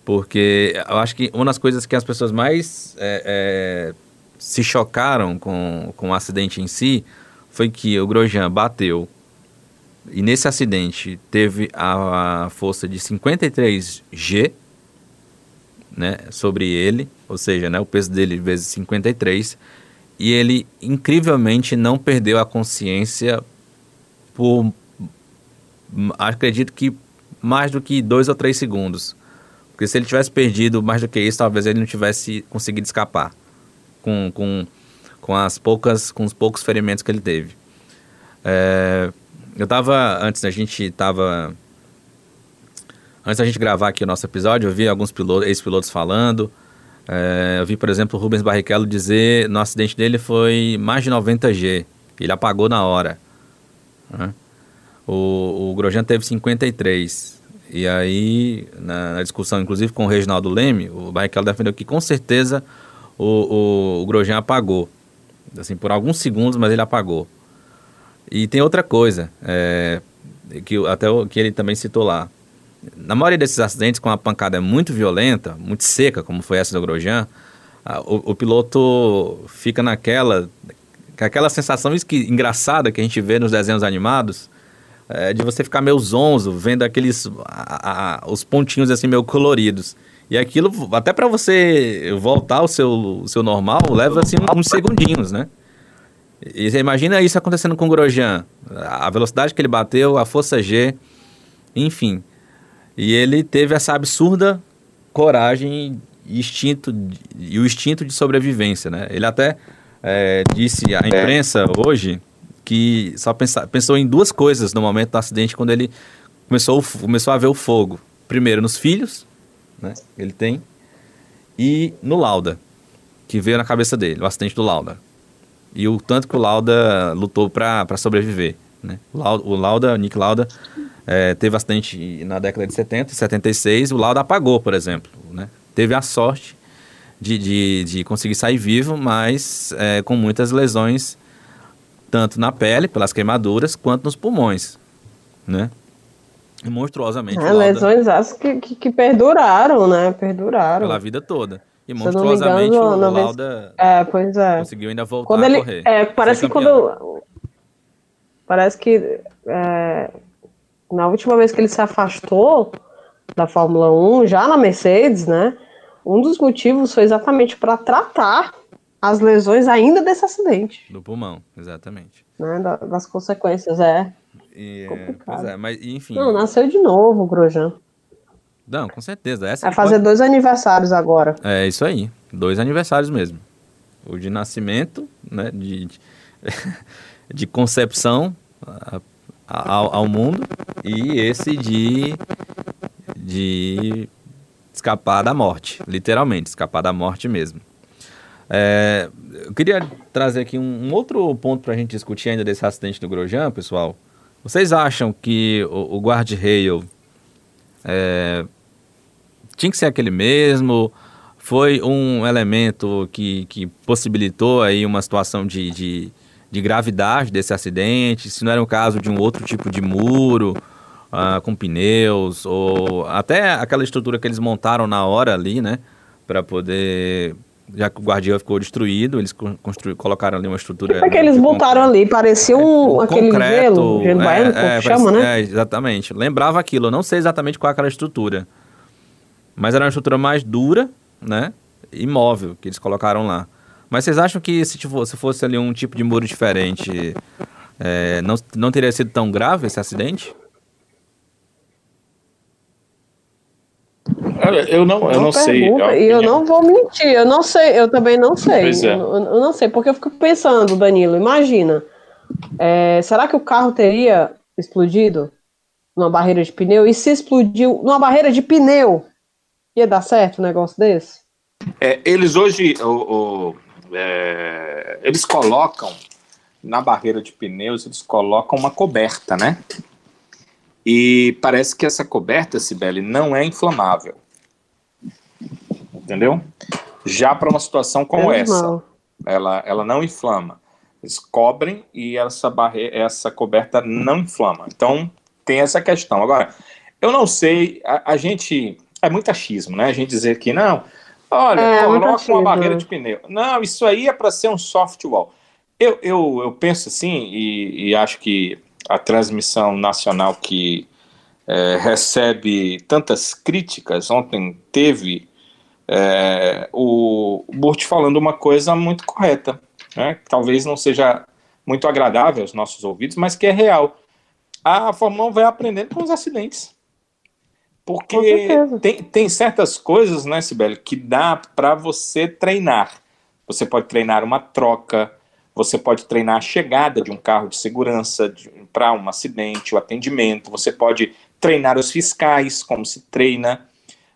Porque eu acho que uma das coisas que as pessoas mais é, é, se chocaram com, com o acidente em si foi que o Grosjean bateu e nesse acidente teve a, a força de 53 G né, sobre ele, ou seja, né, o peso dele vezes 53, e ele incrivelmente não perdeu a consciência por acredito que mais do que dois ou três segundos. Porque se ele tivesse perdido mais do que isso, talvez ele não tivesse conseguido escapar com, com, com as poucas com os poucos ferimentos que ele teve. É, eu tava antes a gente tava antes da gente gravar aqui o nosso episódio, eu vi alguns pilotos, ex-pilotos falando. É, eu vi, por exemplo, o Rubens Barrichello dizer no acidente dele foi mais de 90 G. Ele apagou na hora. Né? O, o Grosjean teve 53. E aí, na, na, discussão, inclusive com o Reginaldo Leme, o Barrichello defendeu que com certeza o, o, o Grosjean apagou. Assim, por alguns segundos, mas ele apagou. E tem outra coisa, é, que até o, que ele também citou lá. Na maioria desses acidentes, com a pancada é muito violenta, muito seca, como foi essa do Grosjean, o, o, piloto fica naquela aquela sensação que, engraçada que a gente vê nos desenhos animados, é, de você ficar meio zonzo, vendo aqueles a, a, os pontinhos assim meio coloridos. E aquilo, até para você voltar ao seu, o seu normal, leva assim uns segundinhos, né? E você imagina isso acontecendo com o Grosjean. A velocidade que ele bateu, a força G, enfim. E ele teve essa absurda coragem e instinto e o instinto de sobrevivência, né? Ele até é, disse à imprensa hoje que só pensa, pensou em duas coisas no momento do acidente quando ele começou, começou a ver o fogo. Primeiro nos filhos, né? Ele tem e no Lauda, que veio na cabeça dele, o acidente do Lauda. E o tanto que o Lauda lutou para sobreviver, né? O Lauda, o Lauda Nick Lauda é, teve acidente na década de 70 e 76, o Lauda apagou, por exemplo. Né? Teve a sorte de, de, de conseguir sair vivo, mas é, com muitas lesões, tanto na pele, pelas queimaduras, quanto nos pulmões. Né? Monstruosamente. É, lesões as que, que, que, perduraram, né? Perduraram. Pela vida toda. E monstruosamente engano, o Lauda é, pois é. conseguiu ainda voltar quando ele, a correr. É, parece que quando. Parece que é, na última vez que ele se afastou da Fórmula 1, já na Mercedes, né? Um dos motivos foi exatamente para tratar as lesões ainda desse acidente. Do pulmão, exatamente. Né, das consequências, é. E, pois é, mas enfim. Não, nasceu de novo o Grosjean. Não, com certeza. Essa Vai fazer pode... dois aniversários agora. É isso aí, dois aniversários mesmo. O de nascimento, né, de, de, de concepção, ao, ao mundo e esse de, de escapar da morte, literalmente, escapar da morte mesmo. É, eu queria trazer aqui um, um outro ponto para a gente discutir ainda desse acidente do Grosjean, pessoal. Vocês acham que o, o guard-rail é, tinha que ser aquele mesmo? Foi um elemento que, que possibilitou aí uma situação de, de de gravidade desse acidente, se não era um caso de um outro tipo de muro uh, com pneus, ou até aquela estrutura que eles montaram na hora ali, né? Para poder. Já que o guardião ficou destruído, eles construíram, colocaram ali uma estrutura. O que eles montaram ali? Parecia um, é, aquele concreto, gelo, gelo é, baiano, é, chama, né? É, exatamente. Lembrava aquilo. Eu não sei exatamente qual é aquela estrutura. Mas era uma estrutura mais dura, né? Imóvel, que eles colocaram lá. Mas vocês acham que se, tipo, se fosse ali um tipo de muro diferente, é, não, não teria sido tão grave esse acidente? Eu não, eu não sei. E eu não vou mentir, eu não sei, eu também não sei. É. Eu, eu, não sei, porque eu fico pensando, Danilo, imagina. É, será que o carro teria explodido numa barreira de pneu? E se explodiu numa barreira de pneu, ia dar certo um negócio desse? É, eles hoje, o, o, é, eles colocam na barreira de pneus, eles colocam uma coberta, né? E parece que essa coberta, Sibeli, não é inflamável. Entendeu? Já para uma situação como é essa, ela, ela não inflama. Eles cobrem e essa, barreira, essa coberta não inflama. Então, tem essa questão. Agora, eu não sei, a, a gente. É muito achismo, né? A gente dizer que não, Olha, é, coloca uma barreira de pneu. Não, isso aí é para ser um soft wall. Eu, eu, eu penso assim, e, e acho que a transmissão nacional que é, recebe tantas críticas, ontem teve é, o Burt falando uma coisa muito correta, né? talvez não seja muito agradável aos nossos ouvidos, mas que é real. A Fórmula 1 vai aprendendo com os acidentes. Porque tem, tem certas coisas, né, Sibeli, que dá para você treinar. Você pode treinar uma troca, você pode treinar a chegada de um carro de segurança para um acidente, o atendimento, você pode treinar os fiscais, como se treina,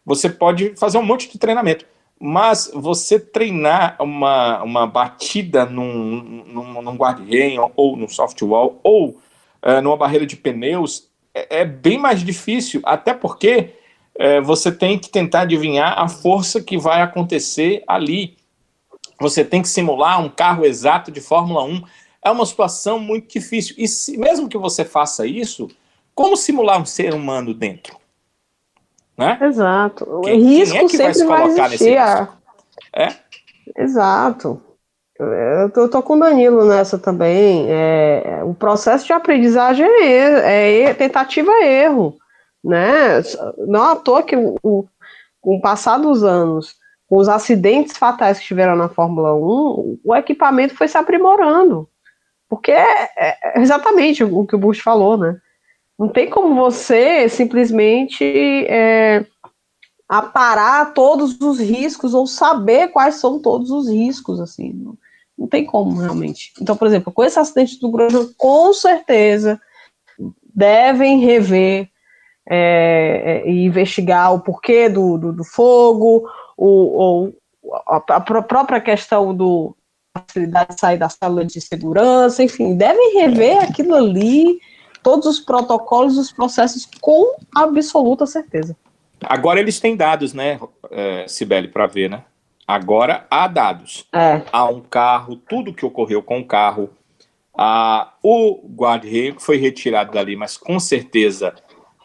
você pode fazer um monte de treinamento. Mas você treinar uma, uma batida num, num, num guarda-reio ou num softwall ou uh, numa barreira de pneus é, é, bem mais difícil, até porque é, você tem que tentar adivinhar a força que vai acontecer ali. Você tem que simular um carro exato de Fórmula 1. É uma situação muito difícil. E se, mesmo que você faça isso, como simular um ser humano dentro? Né? Exato. O risco é sempre vai, vai existir. É? Exato. Eu tô, com o Danilo nessa também. É, o processo de aprendizagem é, é tentativa é erro, né? Não à toa que o, o, com o passar dos anos, com os acidentes fatais que tiveram na Fórmula 1, o equipamento foi se aprimorando. Porque é, é exatamente o que o Bush falou, né? Não tem como você simplesmente é, aparar todos os riscos ou saber quais são todos os riscos, assim. Não, tem como, realmente. Então, por exemplo, com esse acidente do Grosjean, com certeza devem rever é, é, e investigar o porquê do, do, do fogo, o, a, a, própria questão do facilidade de sair da sala de segurança, enfim, devem rever aquilo ali todos os protocolos, os processos com absoluta certeza. Agora eles têm dados, né, é, Sibeli, para ver, né? Agora há dados. É. Há um carro, tudo que ocorreu com o carro. Ah, o guarda-reio foi retirado dali, mas com certeza.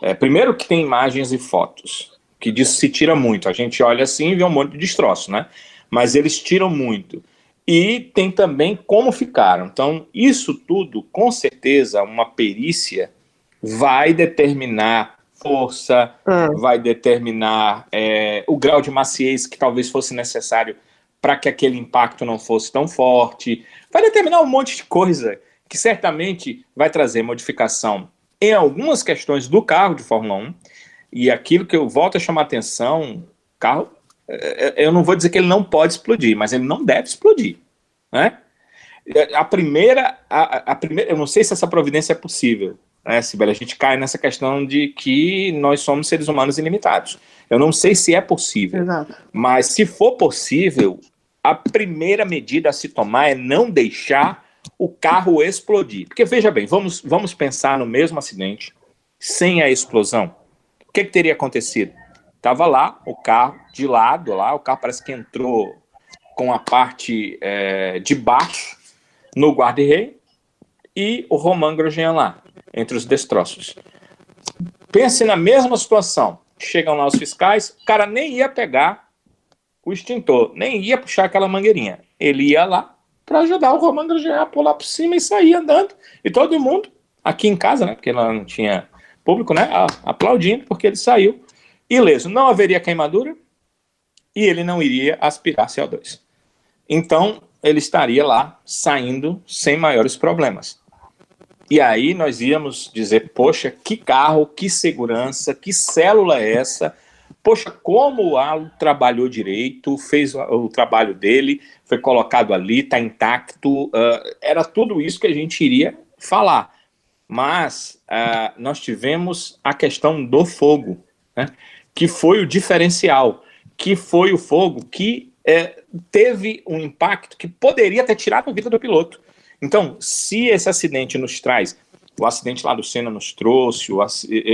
É, primeiro que tem imagens e fotos, que disso se tira muito. A gente olha assim e vê um monte de destroço, né? Mas eles tiram muito. E tem também como ficaram. Então, isso tudo, com certeza, uma perícia vai determinar força, é. vai determinar é, o grau de maciez que talvez fosse necessário para que aquele impacto não fosse tão forte, vai determinar um monte de coisa que certamente vai trazer modificação em algumas questões do carro de Fórmula 1. E aquilo que eu volto a chamar atenção, carro é, é, eu não vou dizer que ele não pode explodir, mas ele não deve explodir, né? A primeira, a, a primeira, eu não sei se essa providência é possível, né, Sibeli? A gente cai nessa questão de que nós somos seres humanos ilimitados. Eu não sei se é possível, Exato. mas se for possível, a primeira medida a se tomar é não deixar o carro explodir. Porque veja bem, vamos, vamos pensar no mesmo acidente sem a explosão. O que, que teria acontecido? Tava lá o carro de lado, lá o carro parece que entrou com a parte é, de baixo no guarda-rei e o Roman Grosjean lá, entre os destroços. Pense na mesma situação. Chegam lá os fiscais, o cara nem ia pegar o extintor, nem ia puxar aquela mangueirinha. Ele ia lá para ajudar o Roman Grosjean a pular por cima e sair andando. E todo mundo, aqui em casa, né, porque lá não tinha público, né, aplaudindo porque ele saiu ileso. Não haveria queimadura e ele não iria aspirar CO2. Então, ele estaria lá saindo sem maiores problemas. E aí nós íamos dizer: poxa, que carro, que segurança, que célula é essa? Poxa, como o Alo trabalhou direito, fez o trabalho dele, foi colocado ali, está intacto. Uh, era tudo isso que a gente iria falar. Mas uh, nós tivemos a questão do fogo. Né? que foi o diferencial, que foi o fogo que é, teve um impacto que poderia ter tirado a vida do piloto. Então, se esse acidente nos traz, o acidente lá do Senna nos trouxe, o,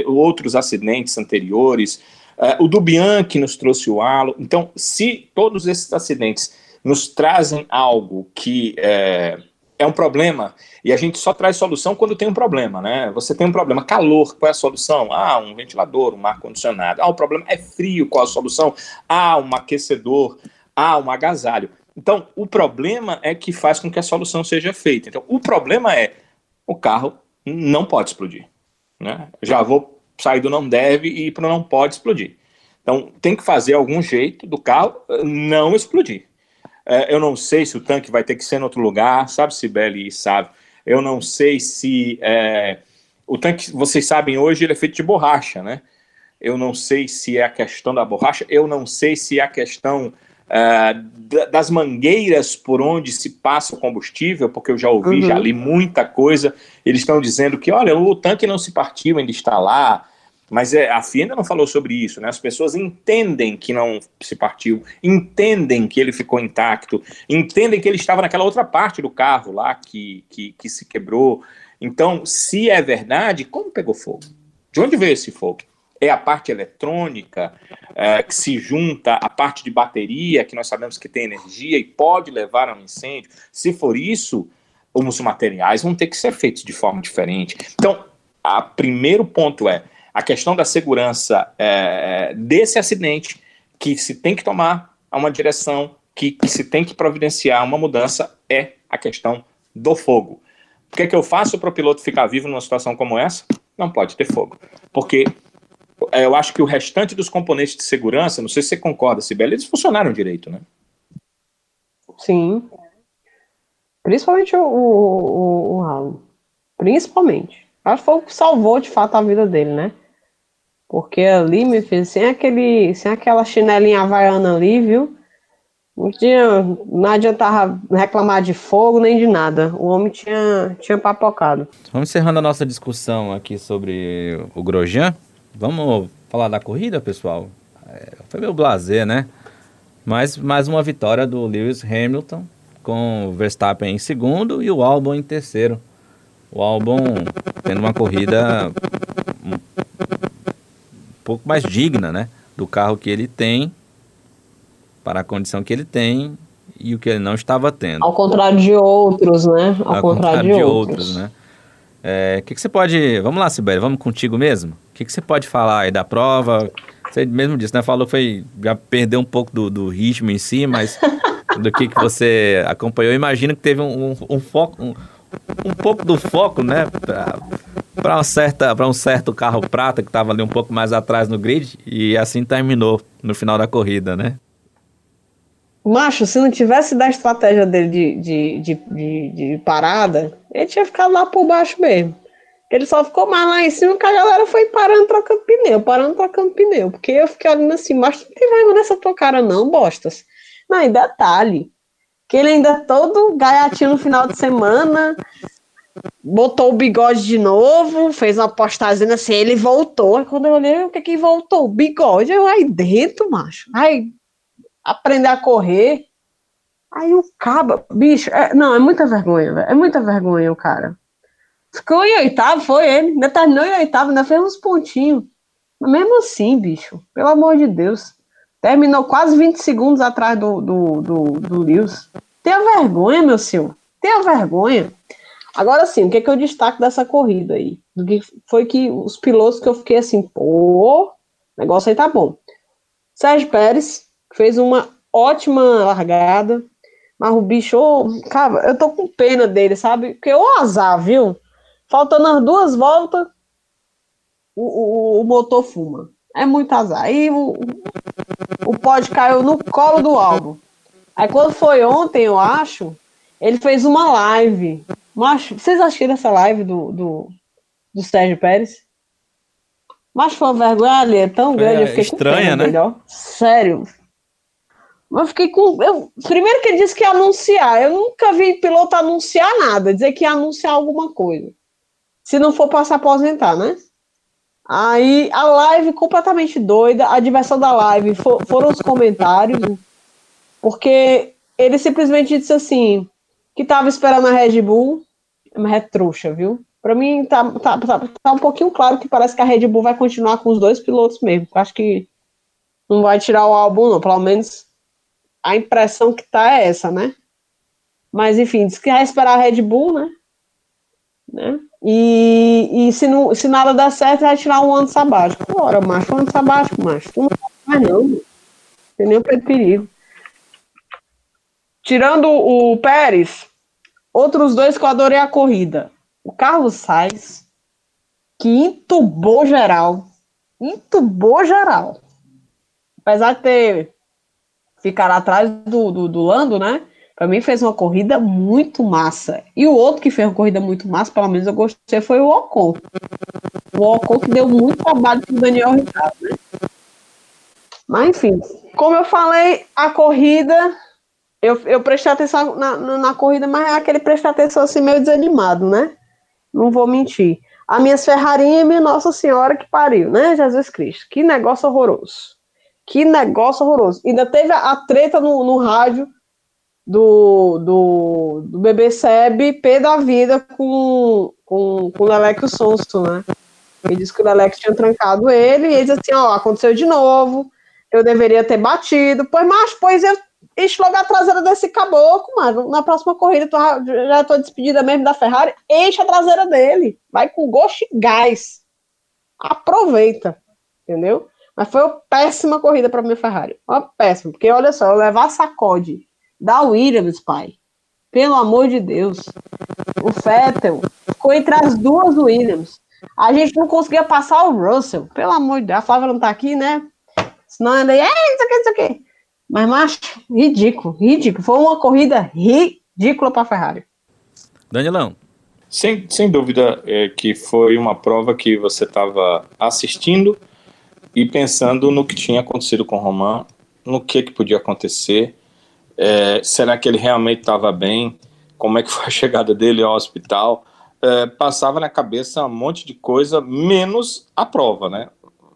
outros acidentes anteriores, é, o do Bianchi nos trouxe o halo. Então, se todos esses acidentes nos trazem algo que é, é um problema e a gente só traz solução quando tem um problema, né? Você tem um problema, calor, qual é a solução? Ah, um ventilador, um ar-condicionado. Ah, o problema é frio, qual a solução? Ah, um aquecedor. Ah, um agasalho. Então, o problema é que faz com que a solução seja feita. Então, o problema é o carro não pode explodir. Né? Já vou sair do não deve e ir para o não pode explodir. Então, tem que fazer algum jeito do carro não explodir. É, eu não sei se o tanque vai ter que ser em outro lugar, sabe, Sibeli sabe. Eu não sei se é, o tanque, vocês sabem, hoje ele é feito de borracha, né? Eu não sei se é a questão da borracha, eu não sei se é a questão é, das mangueiras por onde se passa o combustível, porque eu já ouvi, uhum. já li muita coisa. Eles estão dizendo que, olha, o tanque não se partiu, ainda está lá. Mas é, a FIA ainda não falou sobre isso, né? As pessoas entendem que não se partiu, entendem que ele ficou intacto, entendem que ele estava naquela outra parte do carro lá que, que, que se quebrou. Então, se é verdade, como pegou fogo? De onde veio esse fogo? É a parte eletrônica é, que se junta à parte de bateria, que nós sabemos que tem energia e pode levar a um incêndio. Se for isso, os materiais vão ter que ser feitos de forma diferente. Então, o primeiro ponto é a questão da segurança é, desse acidente, que se tem que tomar uma direção, que, que se tem que providenciar uma mudança, é a questão do fogo. O que, é que eu faço para o piloto ficar vivo numa situação como essa? Não pode ter fogo. Porque eu acho que o restante dos componentes de segurança, não sei se você concorda, Sibeli, eles funcionaram direito, né? Sim. Principalmente o, o, o Alan. Principalmente. Acho que foi o que salvou de fato a vida dele, né? Porque ali, me fez sem aquele, sem aquela chinelinha havaiana ali, viu? Não, tinha, não adiantava reclamar de fogo nem de nada. O homem tinha, tinha papocado. Vamos encerrando a nossa discussão aqui sobre o Grosjean. Vamos falar da corrida, pessoal? É, foi meio blazer, né? Mas mais uma vitória do Lewis Hamilton, com o Verstappen em segundo e o Albon em terceiro. O Albon tendo uma corrida um pouco mais digna, né? Do carro que ele tem para a condição que ele tem e o que ele não estava tendo. Ao contrário de outros, né? Ao, Ao contrário, contrário, de, outros. outros, né? É, o que, que você pode. Vamos lá, Sibeli, vamos contigo mesmo? O que, que você pode falar aí da prova? Você mesmo disse, né? Falou que foi. Já perdeu um pouco do, do ritmo em si, mas do que, que você acompanhou. Imagino que teve um, um, um foco. Um, um pouco do foco, né? Para um certo carro prata que estava ali um pouco mais atrás no grid e assim terminou no final da corrida, né? Macho, se não tivesse da estratégia dele de, de, de, de, de parada, ele tinha ficado lá por baixo mesmo. Ele só ficou mais lá em cima que a galera foi parando, trocando pneu, parando, trocando pneu. Porque eu fiquei olhando assim, mas não tem vergonha nessa tua cara não, bostas. Não, e detalhe, que ele ainda todo gaiatinho no final de semana, botou o bigode de novo, fez uma postagem assim, ele voltou. Aí quando eu olhei, o que que voltou? O bigode, eu aí dentro, macho. Aí aprender a correr. Aí o caba, bicho, é, não, é muita vergonha. É muita vergonha o cara. Ficou em oitavo, foi ele. Ainda terminou em oitavo, ainda fez uns pontinhos. Mas mesmo assim, bicho, pelo amor de Deus. Terminou quase 20 segundos atrás do, do, do, do Lewis. Tenha vergonha, meu senhor. Tenha vergonha. Agora sim, o que, é que eu destaco dessa corrida aí? Do que foi que os pilotos que eu fiquei assim, pô, negócio aí tá bom. Sérgio Pérez, fez uma ótima largada, mas o bicho, cara, eu tô com pena dele, sabe? Porque o azar, viu? Faltando as duas voltas, o, o, o motor fuma. É muito azar. Aí o, o pod caiu no colo do álbum. Aí quando foi ontem, eu acho, ele fez uma live. Mas vocês acharam essa live do, do, do Sérgio Pérez? Mas foi uma vergonha ali, é tão grande. É, eu fiquei estranha, né? Melhor. Sério, eu fiquei com. Eu, primeiro que ele disse que ia anunciar. Eu nunca vi piloto anunciar nada, dizer que ia anunciar alguma coisa. Se não for para se aposentar, né? Aí a live completamente doida, a diversão da live for, foram os comentários, porque ele simplesmente disse assim: que tava esperando a Red Bull, é trouxa, viu? Para mim tá, tá, tá, tá, um pouquinho claro que parece que a Red Bull vai continuar com os dois pilotos mesmo. Acho que não vai tirar o álbum, não. Pelo menos a impressão que tá é essa, né? Mas enfim, diz que vai esperar a Red Bull, né? né? E, e se, não, se nada der certo, vai tirar um ano sabático. Ora, macho, um ano sabático, macho. Tu não vai não, tem nenhum perigo. Tirando o Pérez, outros dois que eu adorei a corrida. O Carlos Sainz, que entubou geral. Entubou geral. Apesar de ter ficar atrás do, do, do Lando, né? Para mim fez uma corrida muito massa. E o outro que fez uma corrida muito massa, pelo menos eu gostei, foi o Ocon. O Ocon que deu muito trabalho pro Daniel Ricciardo, né? Mas enfim, como eu falei, a corrida, eu, eu prestei atenção na, na, na corrida, mas é aquele prestar atenção assim meio desanimado, né? Não vou mentir. A minha Ferrarinha e minha Nossa Senhora que pariu, né? Jesus Cristo. Que negócio horroroso. Que negócio horroroso. Ainda teve a, a treta no, no rádio do, do, do bebê Seb, pé da vida com, com, com o Leleco Sonsto, né? Ele disse que o Leleco tinha trancado ele, e ele disse assim, ó, aconteceu de novo, eu deveria ter batido, pois, mas, pois eu enche logo a traseira desse caboclo, mano, na próxima corrida, tu, já tô despedida mesmo da Ferrari, enche a traseira dele, vai com gosto e gás. aproveita, entendeu? Mas foi uma péssima corrida para minha Ferrari. Uma péssima, porque olha só, levar sacode da Williams, pai. Pelo amor de Deus. O Vettel ficou entre as duas Williams. A gente não conseguia passar o Russell. Pelo amor de Deus. A Flávia não tá aqui, né? Senão anda aí, isso aqui, isso aqui. Mas, macho, ridículo, ridículo. Foi uma corrida ridícula para a Ferrari. Danilão. Sem, sem dúvida é, que foi uma prova que você estava assistindo e pensando no que tinha acontecido com o Roman, no que, que podia acontecer. É, será que ele realmente estava bem? Como é que foi a chegada dele ao hospital? É, passava na cabeça um monte de coisa, menos a prova, né?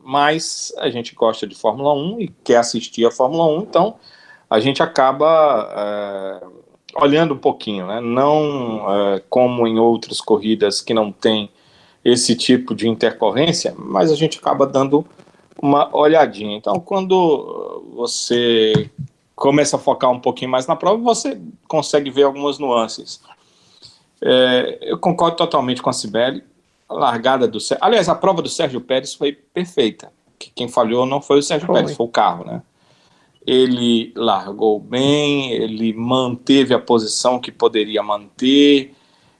Mas a gente gosta de Fórmula 1 e quer assistir a Fórmula 1, então a gente acaba é, olhando um pouquinho, né? Não é, como em outras corridas que não tem esse tipo de intercorrência, mas a gente acaba dando uma olhadinha. Então, quando você começa a focar um pouquinho mais na prova, você consegue ver algumas nuances. É, eu concordo totalmente com a Sibeli. A largada do Aliás, a prova do Sérgio Pérez foi perfeita. Quem falhou não foi o Sérgio foi. Pérez, foi o carro, né? Ele largou bem, ele manteve a posição que poderia manter,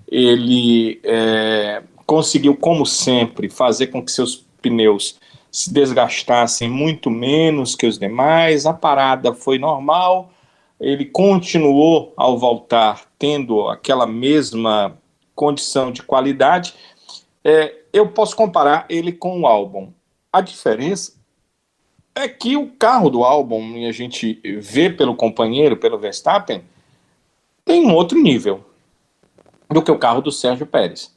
ele é, conseguiu, como sempre, fazer com que seus pneus se desgastassem muito menos que os demais, a parada foi normal, ele continuou ao voltar tendo aquela mesma condição de qualidade. É, eu posso comparar ele com o álbum. A diferença é que o carro do álbum, e a gente vê pelo companheiro, pelo Verstappen, tem um outro nível do que o carro do Sérgio Pérez.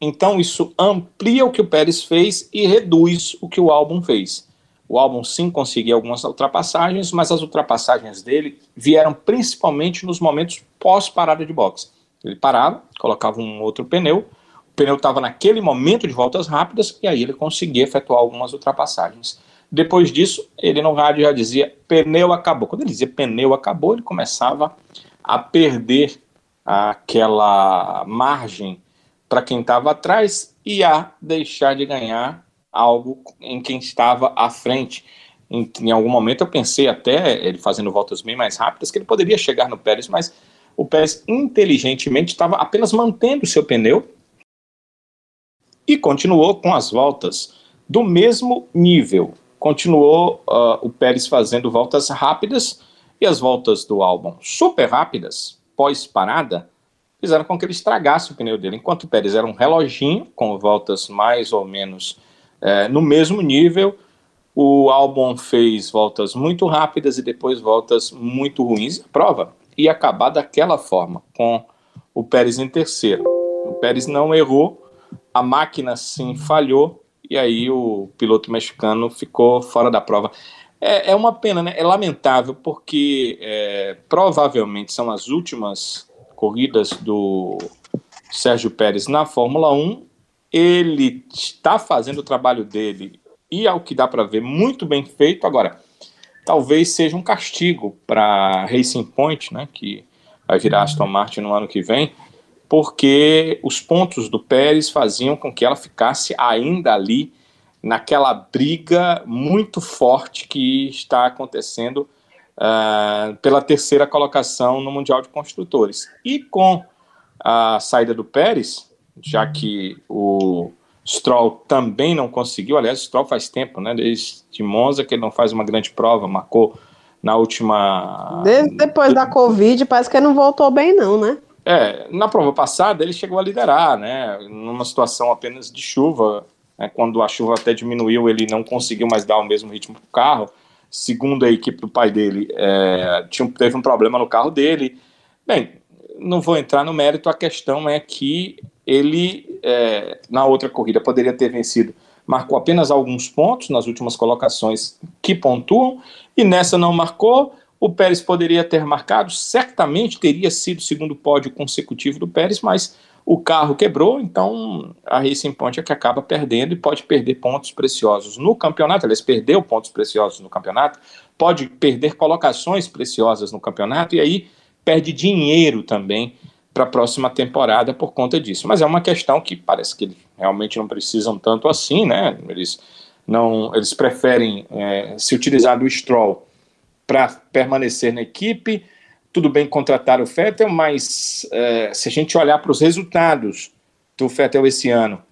Então isso amplia o que o Pérez fez e reduz o que o álbum fez. O álbum sim conseguiu algumas ultrapassagens, mas as ultrapassagens dele vieram principalmente nos momentos pós-parada de boxe. Ele parava, colocava um outro pneu, o pneu estava naquele momento de voltas rápidas e aí ele conseguia efetuar algumas ultrapassagens. Depois disso, ele no rádio já dizia pneu acabou. Quando ele dizia pneu acabou, ele começava a perder aquela margem para quem estava atrás e a deixar de ganhar algo em quem estava à frente. Em, em, algum momento eu pensei até, ele fazendo voltas bem mais rápidas, que ele poderia chegar no Pérez, mas o Pérez inteligentemente estava apenas mantendo seu pneu e continuou com as voltas do mesmo nível. Continuou uh, o Pérez fazendo voltas rápidas e as voltas do álbum super rápidas, pós-parada, fizeram com que ele estragasse o pneu dele. Enquanto o Pérez era um reloginho, com voltas mais ou menos é, no mesmo nível, o Albon fez voltas muito rápidas e depois voltas muito ruins. A prova ia acabar daquela forma, com o Pérez em terceiro. O Pérez não errou, a máquina sim falhou, e aí o piloto mexicano ficou fora da prova. É, é uma pena, né? É lamentável, porque é, provavelmente são as últimas corridas do Sérgio Pérez na Fórmula 1. Ele está fazendo o trabalho dele e, ao que dá para ver, muito bem feito. Agora, talvez seja um castigo para Racing Point, né, que vai virar Aston Martin no ano que vem, porque os pontos do Pérez faziam com que ela ficasse ainda ali naquela briga muito forte que está acontecendo uh, pela terceira colocação no Mundial de Construtores. E com a saída do Pérez, já que o Stroll também não conseguiu, aliás, o Stroll faz tempo, né, desde Monza, que ele não faz uma grande prova, marcou na última. Desde depois da Covid, parece que ele não voltou bem, não, né? É, na prova passada ele chegou a liderar, né, numa situação apenas de chuva, né, quando a chuva até diminuiu, ele não conseguiu mais dar o mesmo ritmo para o carro segundo a equipe do pai dele, é, tinha, teve um problema no carro dele. Bem, não vou entrar no mérito, a questão é que ele, é, na outra corrida, poderia ter vencido. Marcou apenas alguns pontos nas últimas colocações que pontuam, e nessa não marcou. O Pérez poderia ter marcado, certamente teria sido o segundo pódio consecutivo do Pérez, mas o carro quebrou, então a Racing Point é que acaba perdendo e pode perder pontos preciosos no campeonato. Aliás, perdeu pontos preciosos no campeonato, pode perder colocações preciosas no campeonato e aí perde dinheiro também para a próxima temporada por conta disso. Mas é uma questão que parece que realmente não precisam tanto assim, né? Eles não, eles preferem é, se utilizar do Stroll para permanecer na equipe. Tudo bem contratar o Vettel, mas é, se a gente olhar para os resultados do Vettel esse ano,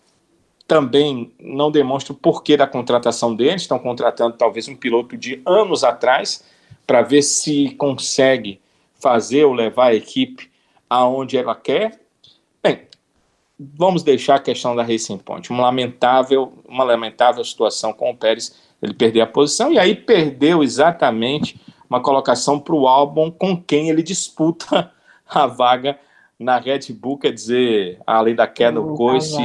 também não demonstra o porquê da contratação deles. Estão contratando talvez um piloto de anos atrás para ver se consegue fazer ou levar a equipe aonde ela quer. Bem, vamos deixar a questão da Racing Point. Uma lamentável, uma lamentável situação com o Pérez, ele perder a posição e aí perdeu exatamente uma colocação para o álbum com quem ele disputa a vaga na Red Bull, quer dizer, além da queda do coice,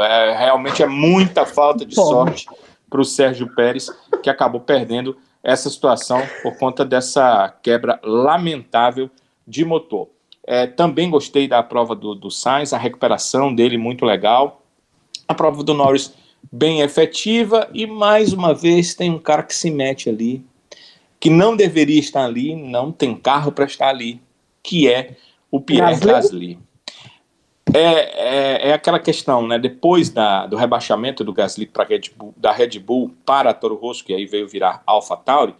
é, realmente é muita falta de sorte para o Sérgio Pérez, que acabou perdendo essa situação por conta dessa quebra lamentável de motor. É, também gostei da prova do, do Sainz, a recuperação dele muito legal. A prova do Norris bem efetiva e mais uma vez tem um cara que se mete ali, que não deveria estar ali, não tem carro para estar ali, que é o Pierre Gasly. É, é, é, aquela questão, né? Depois da, do rebaixamento do Gasly para Red Bull, da Red Bull para Toro Rosso, que aí veio virar Alpha Tauri,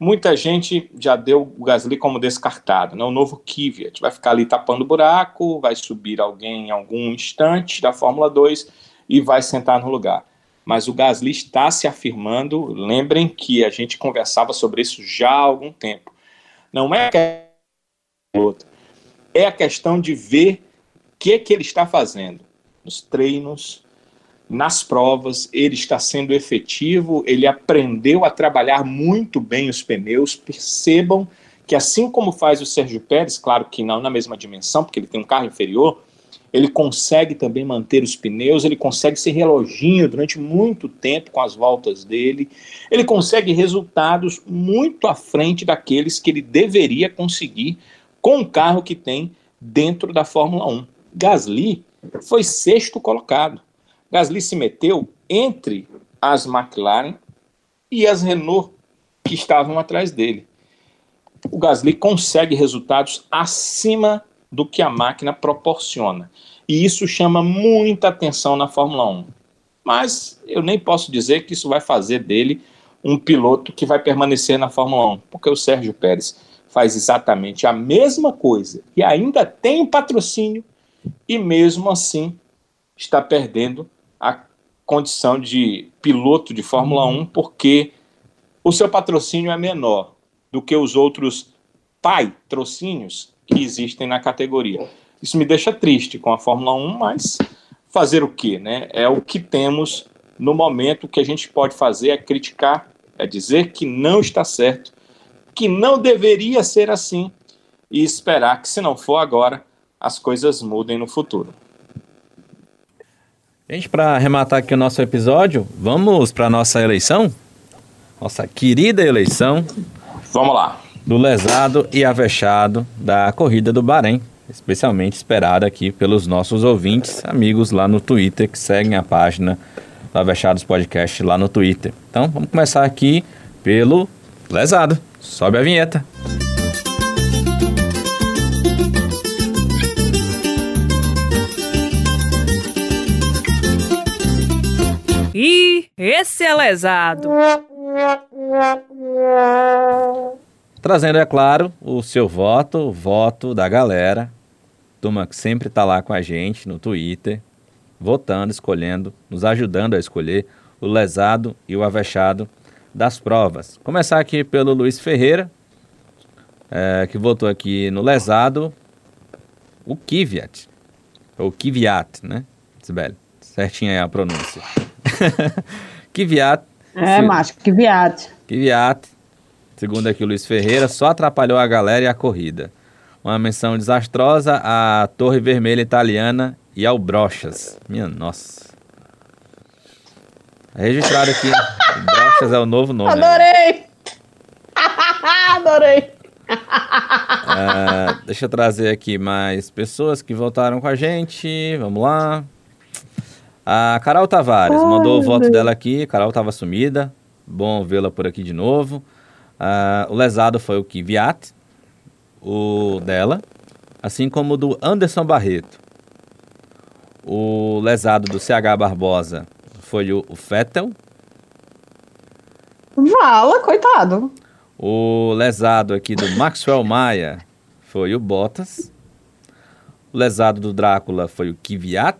muita gente já deu o Gasly como descartado, né? O novo Kvyat vai ficar ali tapando buraco, vai subir alguém em algum instante da Fórmula 2 e vai sentar no lugar. Mas o Gasly está se afirmando. Lembrem que a gente conversava sobre isso já há algum tempo. Não é outra é a questão de ver o que, que ele está fazendo nos treinos, nas provas, ele está sendo efetivo, ele aprendeu a trabalhar muito bem os pneus. Percebam que, assim como faz o Sérgio Pérez, claro que não na mesma dimensão, porque ele tem um carro inferior, ele consegue também manter os pneus, ele consegue ser reloginho durante muito tempo com as voltas dele, ele consegue resultados muito à frente daqueles que ele deveria conseguir com o carro que tem dentro da Fórmula 1. Gasly foi sexto colocado. Gasly se meteu entre as McLaren e as Renault que estavam atrás dele. O Gasly consegue resultados acima do que a máquina proporciona. E isso chama muita atenção na Fórmula 1. Mas eu nem posso dizer que isso vai fazer dele um piloto que vai permanecer na Fórmula 1, porque o Sérgio Pérez faz exatamente a mesma coisa e ainda tem patrocínio e mesmo assim está perdendo a condição de piloto de Fórmula 1 porque o seu patrocínio é menor do que os outros patrocínios que existem na categoria. Isso me deixa triste com a Fórmula 1, mas fazer o quê, né? É o que temos no momento o que a gente pode fazer é criticar, é dizer que não está certo que não deveria ser assim e esperar que, se não for agora, as coisas mudem no futuro. Gente, para arrematar aqui o nosso episódio, vamos para nossa eleição? Nossa querida eleição. Vamos lá. Do lesado e avexado da corrida do Bahrein, especialmente esperada aqui pelos nossos ouvintes, amigos lá no Twitter, que seguem a página do Avechados Podcast lá no Twitter. Então, vamos começar aqui pelo lesado. Sobe a vinheta. E esse é lesado. Trazendo, é claro, o seu voto, o voto da galera. Turma que sempre está lá com a gente no Twitter, votando, escolhendo, nos ajudando a escolher o lesado e o avexado das provas. Começar aqui pelo Luiz Ferreira, é, que votou aqui no lesado o Kvyat, ou Kvyat, né, Sibeli? Certinha aí a pronúncia. Kvyat. É, se... macho, Kvyat. Kvyat, segundo aqui o Luiz Ferreira, só atrapalhou a galera e a corrida. Uma menção desastrosa à Torre Vermelha Italiana e ao Brochas. Minha nossa. É registrado aqui. Brochas é o novo nome. Adorei! Adorei! Uh, deixa eu trazer aqui mais pessoas que votaram com a gente. Vamos lá. A Carol Tavares Ai, mandou o voto Deus. dela aqui. Carol estava sumida. Bom vê-la por aqui de novo. Uh, o lesado foi o Kiviat, o dela. assim como o do Anderson Barreto. O lesado do CH Barbosa foi o o Fettel. Vala, coitado. O lesado aqui do Maxwell Maia foi o Bottas. O lesado do Drácula foi o Kvyat.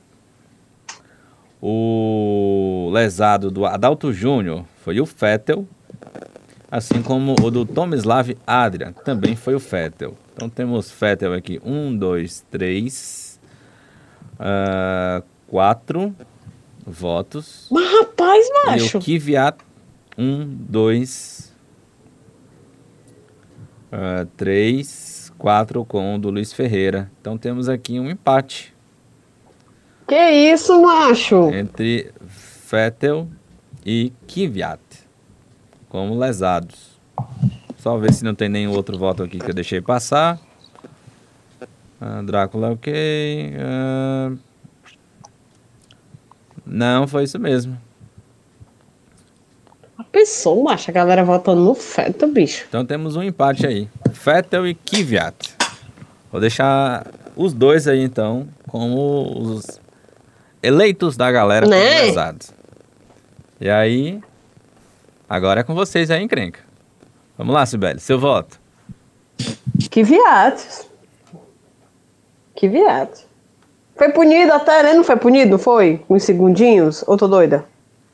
O lesado do Adalto Júnior foi o Fettel. Assim como o do Tomislav Adrian também foi o Fettel. Então temos Fettel aqui. Um, dois, três. ah, quatro votos. Mas rapaz, E macho. o Kvyat, um, dois, ah, três, quatro com o do Luiz Ferreira. Então temos aqui um empate Que isso, macho? entre Vettel e Kvyat como lesados. Só ver se não tem nenhum outro voto aqui que eu deixei passar. Ah, Drácula, ok. Ah, não, foi isso mesmo. Pensou, macho, a galera votando no feto, bicho. Então temos um empate aí. Vettel e Kvyat. Vou deixar os dois aí então como os eleitos da galera como Né? lesados. E aí, agora é com vocês aí, encrenca. Vamos lá, Sibeli, seu voto. Que viados. Que viados. Foi punido até, né? Não foi punido, não foi? Uns segundinhos? Ou tô doida?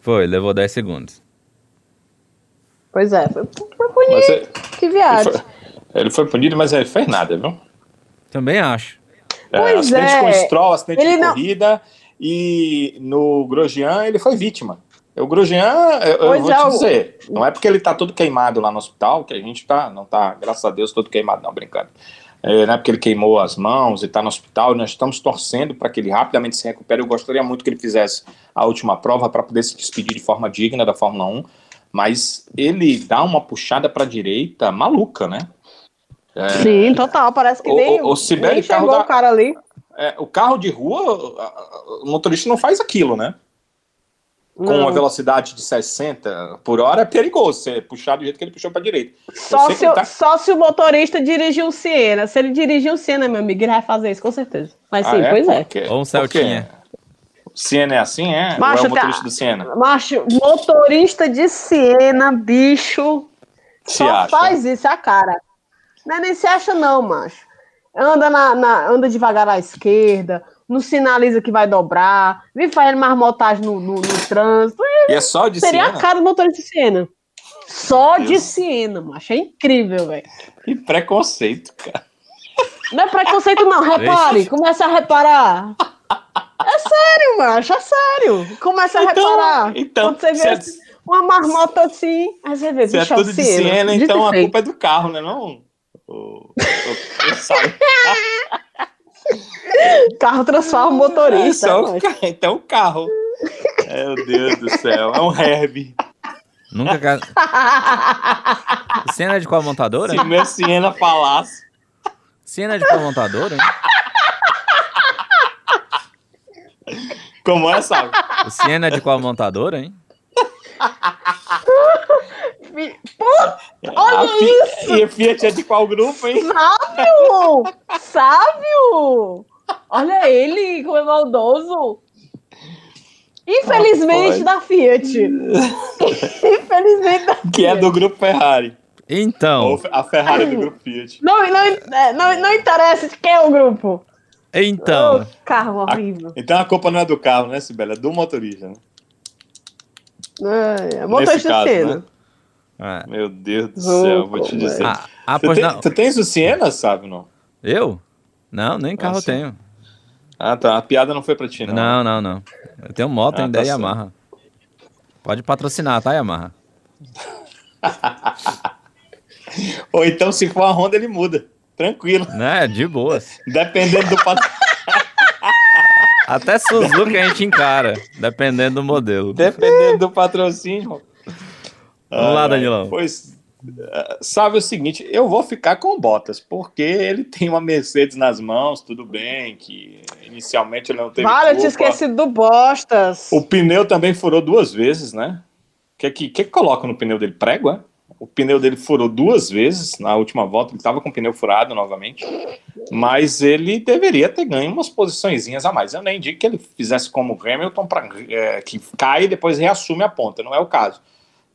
Foi, levou 10 segundos. Pois é, foi, foi punido. ele, Que ele, viado. foi, ele foi punido, mas ele fez nada, viu? Também acho. É, Pois acidente é. com Stroll, acidente Ele de não- corrida. E no Grosjean ele foi vítima. O Grosjean, eu, eu vou é, te o- dizer, não é porque ele tá todo queimado lá no hospital, que a gente tá, não tá, graças a Deus, todo queimado, não, brincando. É, não é porque ele queimou as mãos e tá no hospital, nós estamos torcendo para que ele rapidamente se recupere. Eu gostaria muito que ele fizesse a última prova para poder se despedir de forma digna da Fórmula 1, mas ele dá uma puxada para a direita maluca, né? É, Sim, total. Parece que O- nem, o- o Sibeli, nem carro chegou da- o cara ali. é, o carro de rua, o motorista não faz aquilo, né? Com Não. uma velocidade de 60 por hora é perigoso você puxar do jeito que ele puxou para direita. Só se, o- tá- só se o motorista dirigir um Siena. Se ele dirigir um Siena, meu amigo, ele vai fazer isso, com certeza. Mas sim, Ah, pois é. Por quê? Ou um? Celtinha. O Siena é assim, é? Macho, Ou é o tá- motorista do Siena? Macho, motorista de Siena, bicho, Se só acha. faz isso, a cara. Não é nem se acha, não, macho. Anda, na, na- anda devagar à esquerda, não sinaliza que vai dobrar, vem fazendo marmotagem no, no, no trânsito. E é só de Seria Siena? a cara do motorista de Siena. Só de Deus. Siena, macho. É incrível, velho. Que preconceito, cara. Não é preconceito, não. Repare, começa a reparar. É sério, macho, é sério. Começa a Então- reparar. então, Quando você vê é- assim, uma marmota assim, aí você vê, Se é bicho, tudo de Siena. Siena, Dito então a culpa é do carro, né? Não. O, o, o, sabe? Carro transforma o É motorista. só ca- então o carro. Meu Deus do céu. É um Herbie. Nunca. ca- Cena de qual montadora? Se meu Siena falasse. Cena de qual montadora? hein? Como é, sabe? O Siena de qual montadora, hein? Fi- A Fi- E a Fiat é de qual grupo, hein? Sábio! Sábio! Olha ele, como é maldoso. Infelizmente pode. da Fiat. Infelizmente da Fiat. Que é do grupo Ferrari. Então, Ou a Ferrari é do grupo Fiat. Não, não, é, não, não interessa de quem é o grupo. então. Ô, carro horrível. Então a culpa não é do carro, né, Sibela? É do motorista, né? É, é motorista caso, Siena. é. Meu Deus do céu, vou te dizer. Ah, ah, tu, tem- não. tu tens o Siena, sabe, não? Eu? Não, nem carro eu tenho. Ah, tá. A piada não foi pra ti, não. Não, não, não. Eu tenho moto Ah, ainda tá. Yamaha. Pode patrocinar, tá, Yamaha? Ou então, se for a Honda, ele muda. Tranquilo. Né? De boas. Dependendo do pat... Até Suzuki a gente encara, dependendo do modelo. Dependendo do patrocínio. Vamos lá, Ai, ai. Danilão. Pois, sabe o seguinte, eu vou ficar com o Bottas, porque ele tem uma Mercedes nas mãos, tudo bem, que inicialmente ele não teve Vale, eu culpa. tinha esquecido do Bostas. O pneu também furou duas vezes, né? O que, que, que coloca no pneu dele? Prego, é? o pneu dele furou duas vezes na última volta, ele estava com o pneu furado novamente, mas ele deveria ter ganho umas posiçõezinhas a mais. Eu nem digo que ele fizesse como o Hamilton, pra, é, que cai e depois reassume a ponta, não é o caso,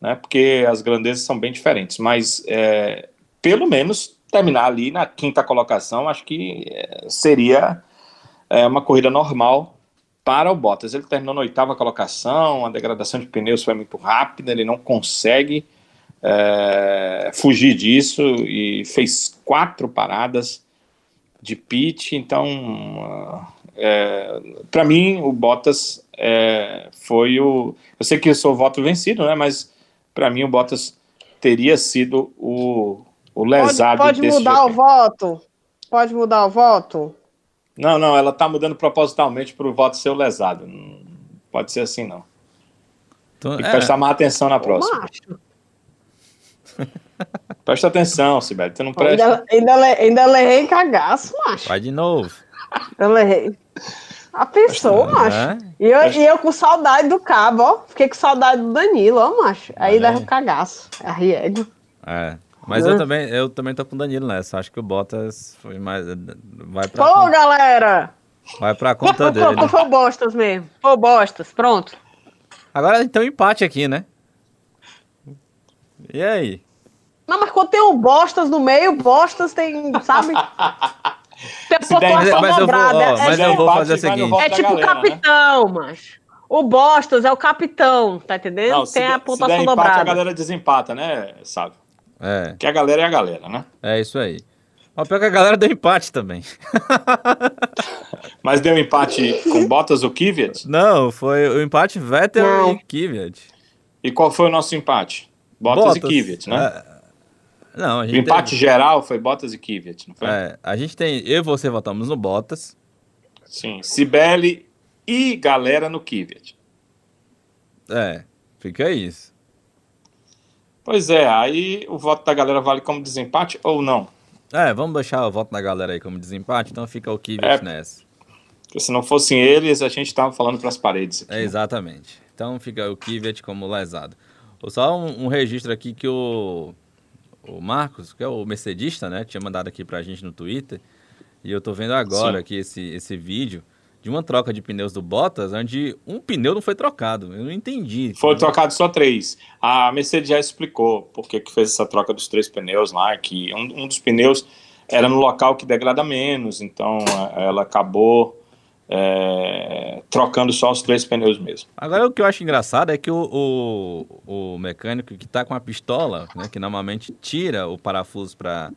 né? Porque as grandezas são bem diferentes, mas é, pelo menos terminar ali na quinta colocação, acho que é, seria é, uma corrida normal para o Bottas. Ele terminou na oitava colocação, a degradação de pneus foi muito rápida, ele não consegue é, fugir disso e fez quatro paradas de pit. Então, é, para mim, o Bottas é, foi o. Eu sei que eu sou voto vencido, né? Mas para mim, o Bottas teria sido o, o lesado. Pode, pode mudar GP. o voto? Pode mudar o voto? Não, não, ela está mudando propositalmente para o voto ser o lesado. Não pode ser assim, não. Então, Tem que é... prestar mais atenção na próxima. Macho. Presta atenção, Sibeli, tu não presta. Ainda, ainda, ainda levei cagaço, macho. Vai de novo. Eu levei. A pessoa, macho. É? E, eu, e eu com saudade do cabo, ó. Fiquei com saudade do Danilo, ó, macho. Aí é. leva o cagaço. É riego. É. Mas eu também, eu também tô com o Danilo nessa. Acho que o Bottas foi mais. Vai pra Pô, conta, galera! Vai pra conta dele. Foi o Bostas mesmo. Foi o Bostas, pronto. Agora tem um empate aqui, né? E aí? Não, mas quando tem um Bostas no meio, Bostas tem, sabe? mas, dobrada. Eu vou, ó, é, mas é, eu vou fazer o seguinte. É tipo galera, capitão, né? mas o Bostas é o capitão, tá entendendo? Não, tem a pontuação se der empate, dobrada. a galera desempata, né, sabe? É. Que a galera é a galera, né? É isso aí. O pior é que a galera deu empate também. Mas deu empate com Bottas ou Kvyat? Não, foi o empate Vettel Não. e Kvyat. E qual foi o nosso empate? Bottas, Bottas e Kvyat, né? Não, o empate tem... geral foi Bottas e Kvyat, não foi? É, a gente tem. Eu e você votamos no Bottas. Sim, Sibeli e galera no Kvyat. É, fica isso. Pois é, aí o voto da galera vale como desempate ou não? É, vamos deixar o voto da galera aí como desempate, então fica o Kvyat é, nessa. Porque se não fossem eles, a gente tava falando para as paredes. Aqui, é, exatamente. Então fica o Kvyat como lesado. Só um, um registro aqui que o o Marcos, que é o mercedista, né? Tinha mandado aqui pra gente no Twitter. E eu tô vendo agora Sim. aqui esse, esse vídeo de uma troca de pneus do Bottas, onde um pneu não foi trocado. Eu não entendi. Foi trocado só três. A Mercedes já explicou por que fez essa troca dos três pneus lá, que um, um dos pneus era no local que degrada menos, então ela acabou é, trocando só os três pneus mesmo. Agora o que eu acho engraçado é que o, o, o mecânico que está com a pistola, né, que normalmente tira o parafuso para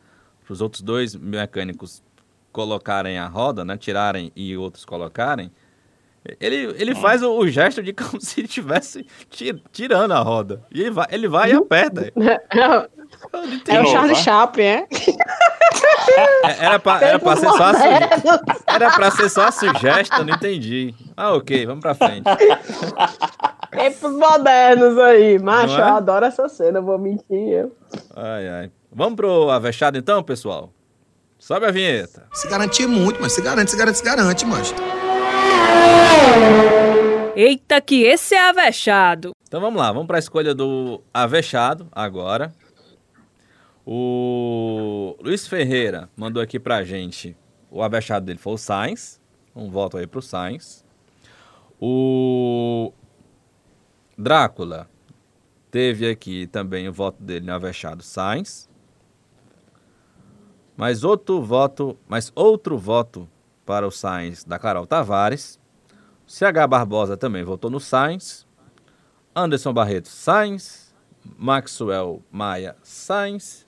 os outros dois mecânicos colocarem a roda, né, tirarem e outros colocarem, ele, ele hum. faz o, o, gesto de como se estivesse tirando a roda. E ele vai, ele vai e aperta. É o Charlie Chaplin, é? é? Era pra, era pra ser só a sugestão. Era pra ser só a sugestão, não entendi. Ah, ok, vamos pra frente. Tempos modernos aí. Macho, é? eu adoro essa cena, vou mentir eu. Ai, ai. Vamos pro Avechado então, pessoal? Sobe a vinheta. Se garantir muito, mas se garante, se garante, se garante, mas. Eita, que esse é avexado. Então vamos lá, vamos para a escolha do avexado agora. O Luiz Ferreira mandou aqui pra gente. O avexado dele foi o Sainz. Um voto aí pro Sainz. O Drácula teve aqui também o voto dele no avexado Sainz. Mas outro voto, mas outro voto para o Sainz da Carol Tavares. CH Barbosa também votou no Sainz. Anderson Barreto Sainz. Maxwell Maia Sainz.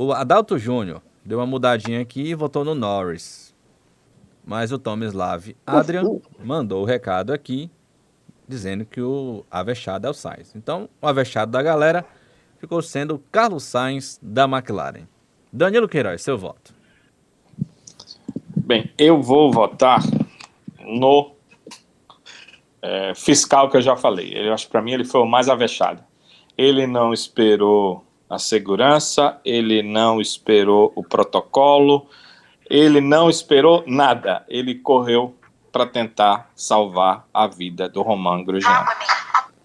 O Adalto Júnior deu uma mudadinha aqui e votou no Norris. Mas o Tomislav Adrian mandou o recado aqui dizendo que o avexado é o Sainz. Então, o avexado da galera ficou sendo o Carlos Sainz da McLaren. Danilo Queiroz, seu voto. Bem, eu vou votar no é, fiscal que eu já falei. Eu acho que para mim ele foi o mais avexado. Ele não esperou a segurança, ele não esperou o protocolo, ele não esperou nada. Ele correu para tentar salvar a vida do Romain Grosjean.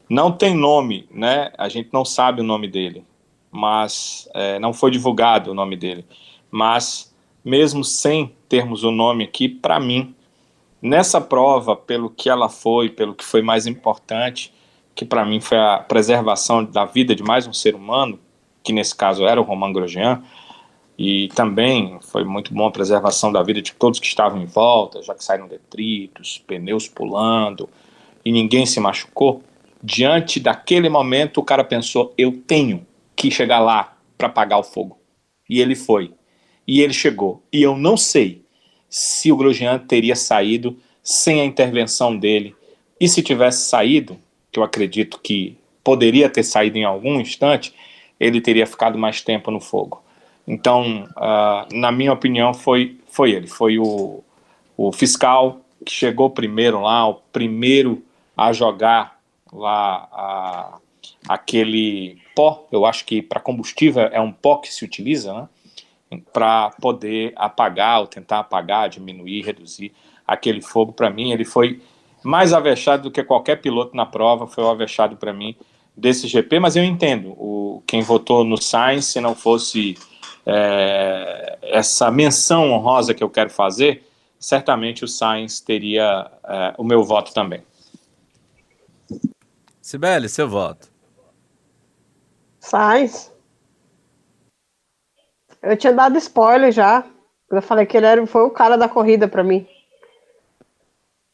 Não tem nome, né? A gente não sabe o nome dele. mas é, não foi divulgado o nome dele. Mas, mesmo sem termos o nome aqui, para mim, nessa prova, pelo que ela foi, pelo que foi mais importante, que para mim foi a preservação da vida de mais um ser humano, que nesse caso era o Romain Grosjean, e também foi muito bom a preservação da vida de todos que estavam em volta, já que saíram detritos, pneus pulando, e ninguém se machucou. Diante daquele momento, o cara pensou: eu tenho que chegar lá para apagar o fogo. E ele foi. E ele chegou. E eu não sei se o Grosjean teria saído sem a intervenção dele. E se tivesse saído, que eu acredito que poderia ter saído em algum instante, ele teria ficado mais tempo no fogo. Então, uh, na minha opinião, foi, foi ele. Foi o, o fiscal que chegou primeiro lá, o primeiro a jogar lá a, aquele pó, eu acho que para combustível é um pó que se utiliza, né? Para poder apagar, ou tentar apagar, diminuir, reduzir aquele fogo. Para mim, ele foi mais avexado do que qualquer piloto na prova, foi o avexado para mim desse GP, mas eu entendo o, quem votou no Sainz, se não fosse é, essa menção honrosa que eu quero fazer, certamente o Sainz teria é, o meu voto também. Sibeli, seu voto. Sainz. Eu tinha dado spoiler já. Eu falei que ele era, foi o cara da corrida para mim.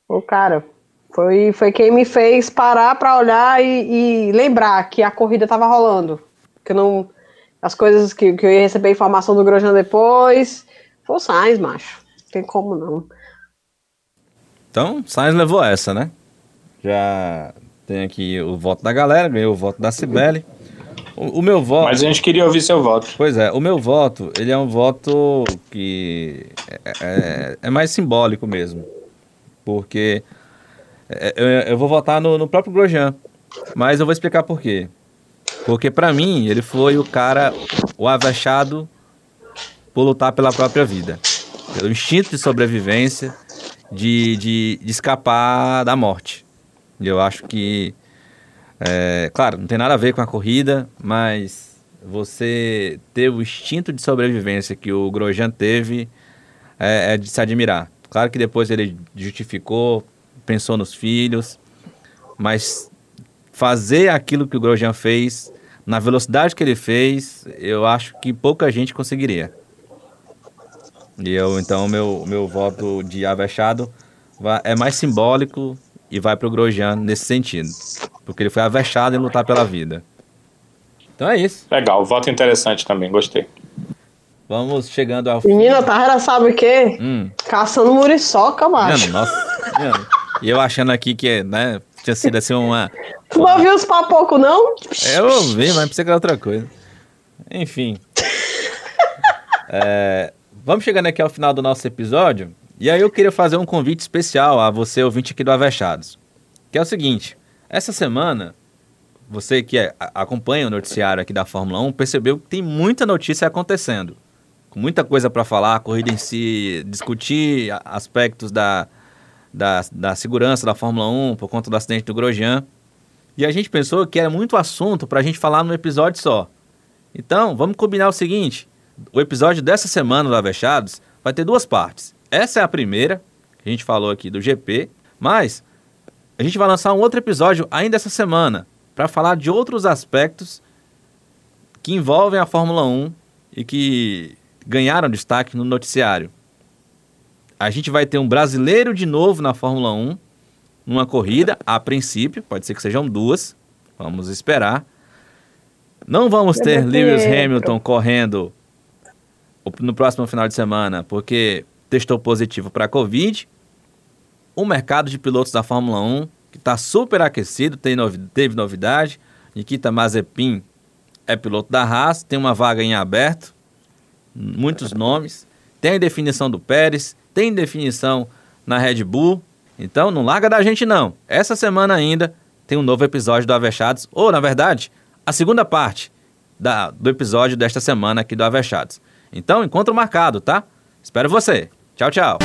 O cara. Foi, foi quem me fez parar para olhar e, e, lembrar que a corrida tava rolando. Que não. As coisas que, que eu ia receber informação do Grosjean depois. Foi o Sainz, macho. Não tem como não. Então, Sainz levou essa, né? Já tem aqui o voto da galera, ganhou o voto da Cibele. O, o, meu voto. Mas a gente queria ouvir seu voto. Pois é, o meu voto, ele é um voto que é, é, é mais simbólico mesmo. Porque eu, eu, vou votar no, no próprio Grosjean. Mas eu vou explicar por quê. Porque para mim, ele foi o cara, o avexado por lutar pela própria vida. Pelo instinto de sobrevivência, de, de, de escapar da morte. Eu acho que, é, claro, não tem nada a ver com a corrida, mas você ter o instinto de sobrevivência que o Grosjean teve é, é de se admirar. Claro que depois ele justificou, pensou nos filhos, mas fazer aquilo que o Grosjean fez, na velocidade que ele fez, eu acho que pouca gente conseguiria. E eu, então, meu, meu voto de avexado é mais simbólico e vai pro Grosjean nesse sentido. Porque ele foi avexado em lutar pela vida. Então é isso. Legal, voto interessante também, gostei. Vamos chegando ao Menina, Tara sabe o quê? Hum. Caçando muriçoca, macho. nossa. E eu achando aqui que, né, tinha sido assim uma... Tu não ouviu os papocos, não? Eu ouvi, mas pensei que era outra coisa. Enfim. é, vamos chegando aqui ao final do nosso episódio. E aí eu queria fazer um convite especial a você, ouvinte aqui do Avechados. Que é o seguinte, essa semana, você que é, acompanha o noticiário aqui da Fórmula 1, percebeu que tem muita notícia acontecendo. Com muita coisa para falar, corrida em si, discutir aspectos da, da, da segurança da Fórmula 1 por conta do acidente do Grosjean. E a gente pensou que era muito assunto para a gente falar num episódio só. Então, vamos combinar o seguinte: o episódio dessa semana do Avechados vai ter duas partes. Essa é a primeira que a gente falou aqui do GP, mas a gente vai lançar um outro episódio ainda essa semana para falar de outros aspectos que envolvem a Fórmula 1 e que ganharam destaque no noticiário. A gente vai ter um brasileiro de novo na Fórmula 1, numa corrida, a princípio, pode ser que sejam duas, vamos esperar. Não vamos ter Lewis Hamilton correndo no próximo final de semana, porque testou positivo para a Covid. O mercado de pilotos da Fórmula 1, que está super aquecido, tem novi teve novidade. Nikita Mazepin é piloto da Haas, tem uma vaga em aberto, muitos nomes. Tem a definição do Pérez, tem definição na Red Bull. Então não larga da gente não. Essa semana ainda tem um novo episódio do Avechados, ou na verdade, a segunda parte da, do episódio desta semana aqui do Avechados. Então, encontro marcado, tá? Espero você. Tchau, tchau.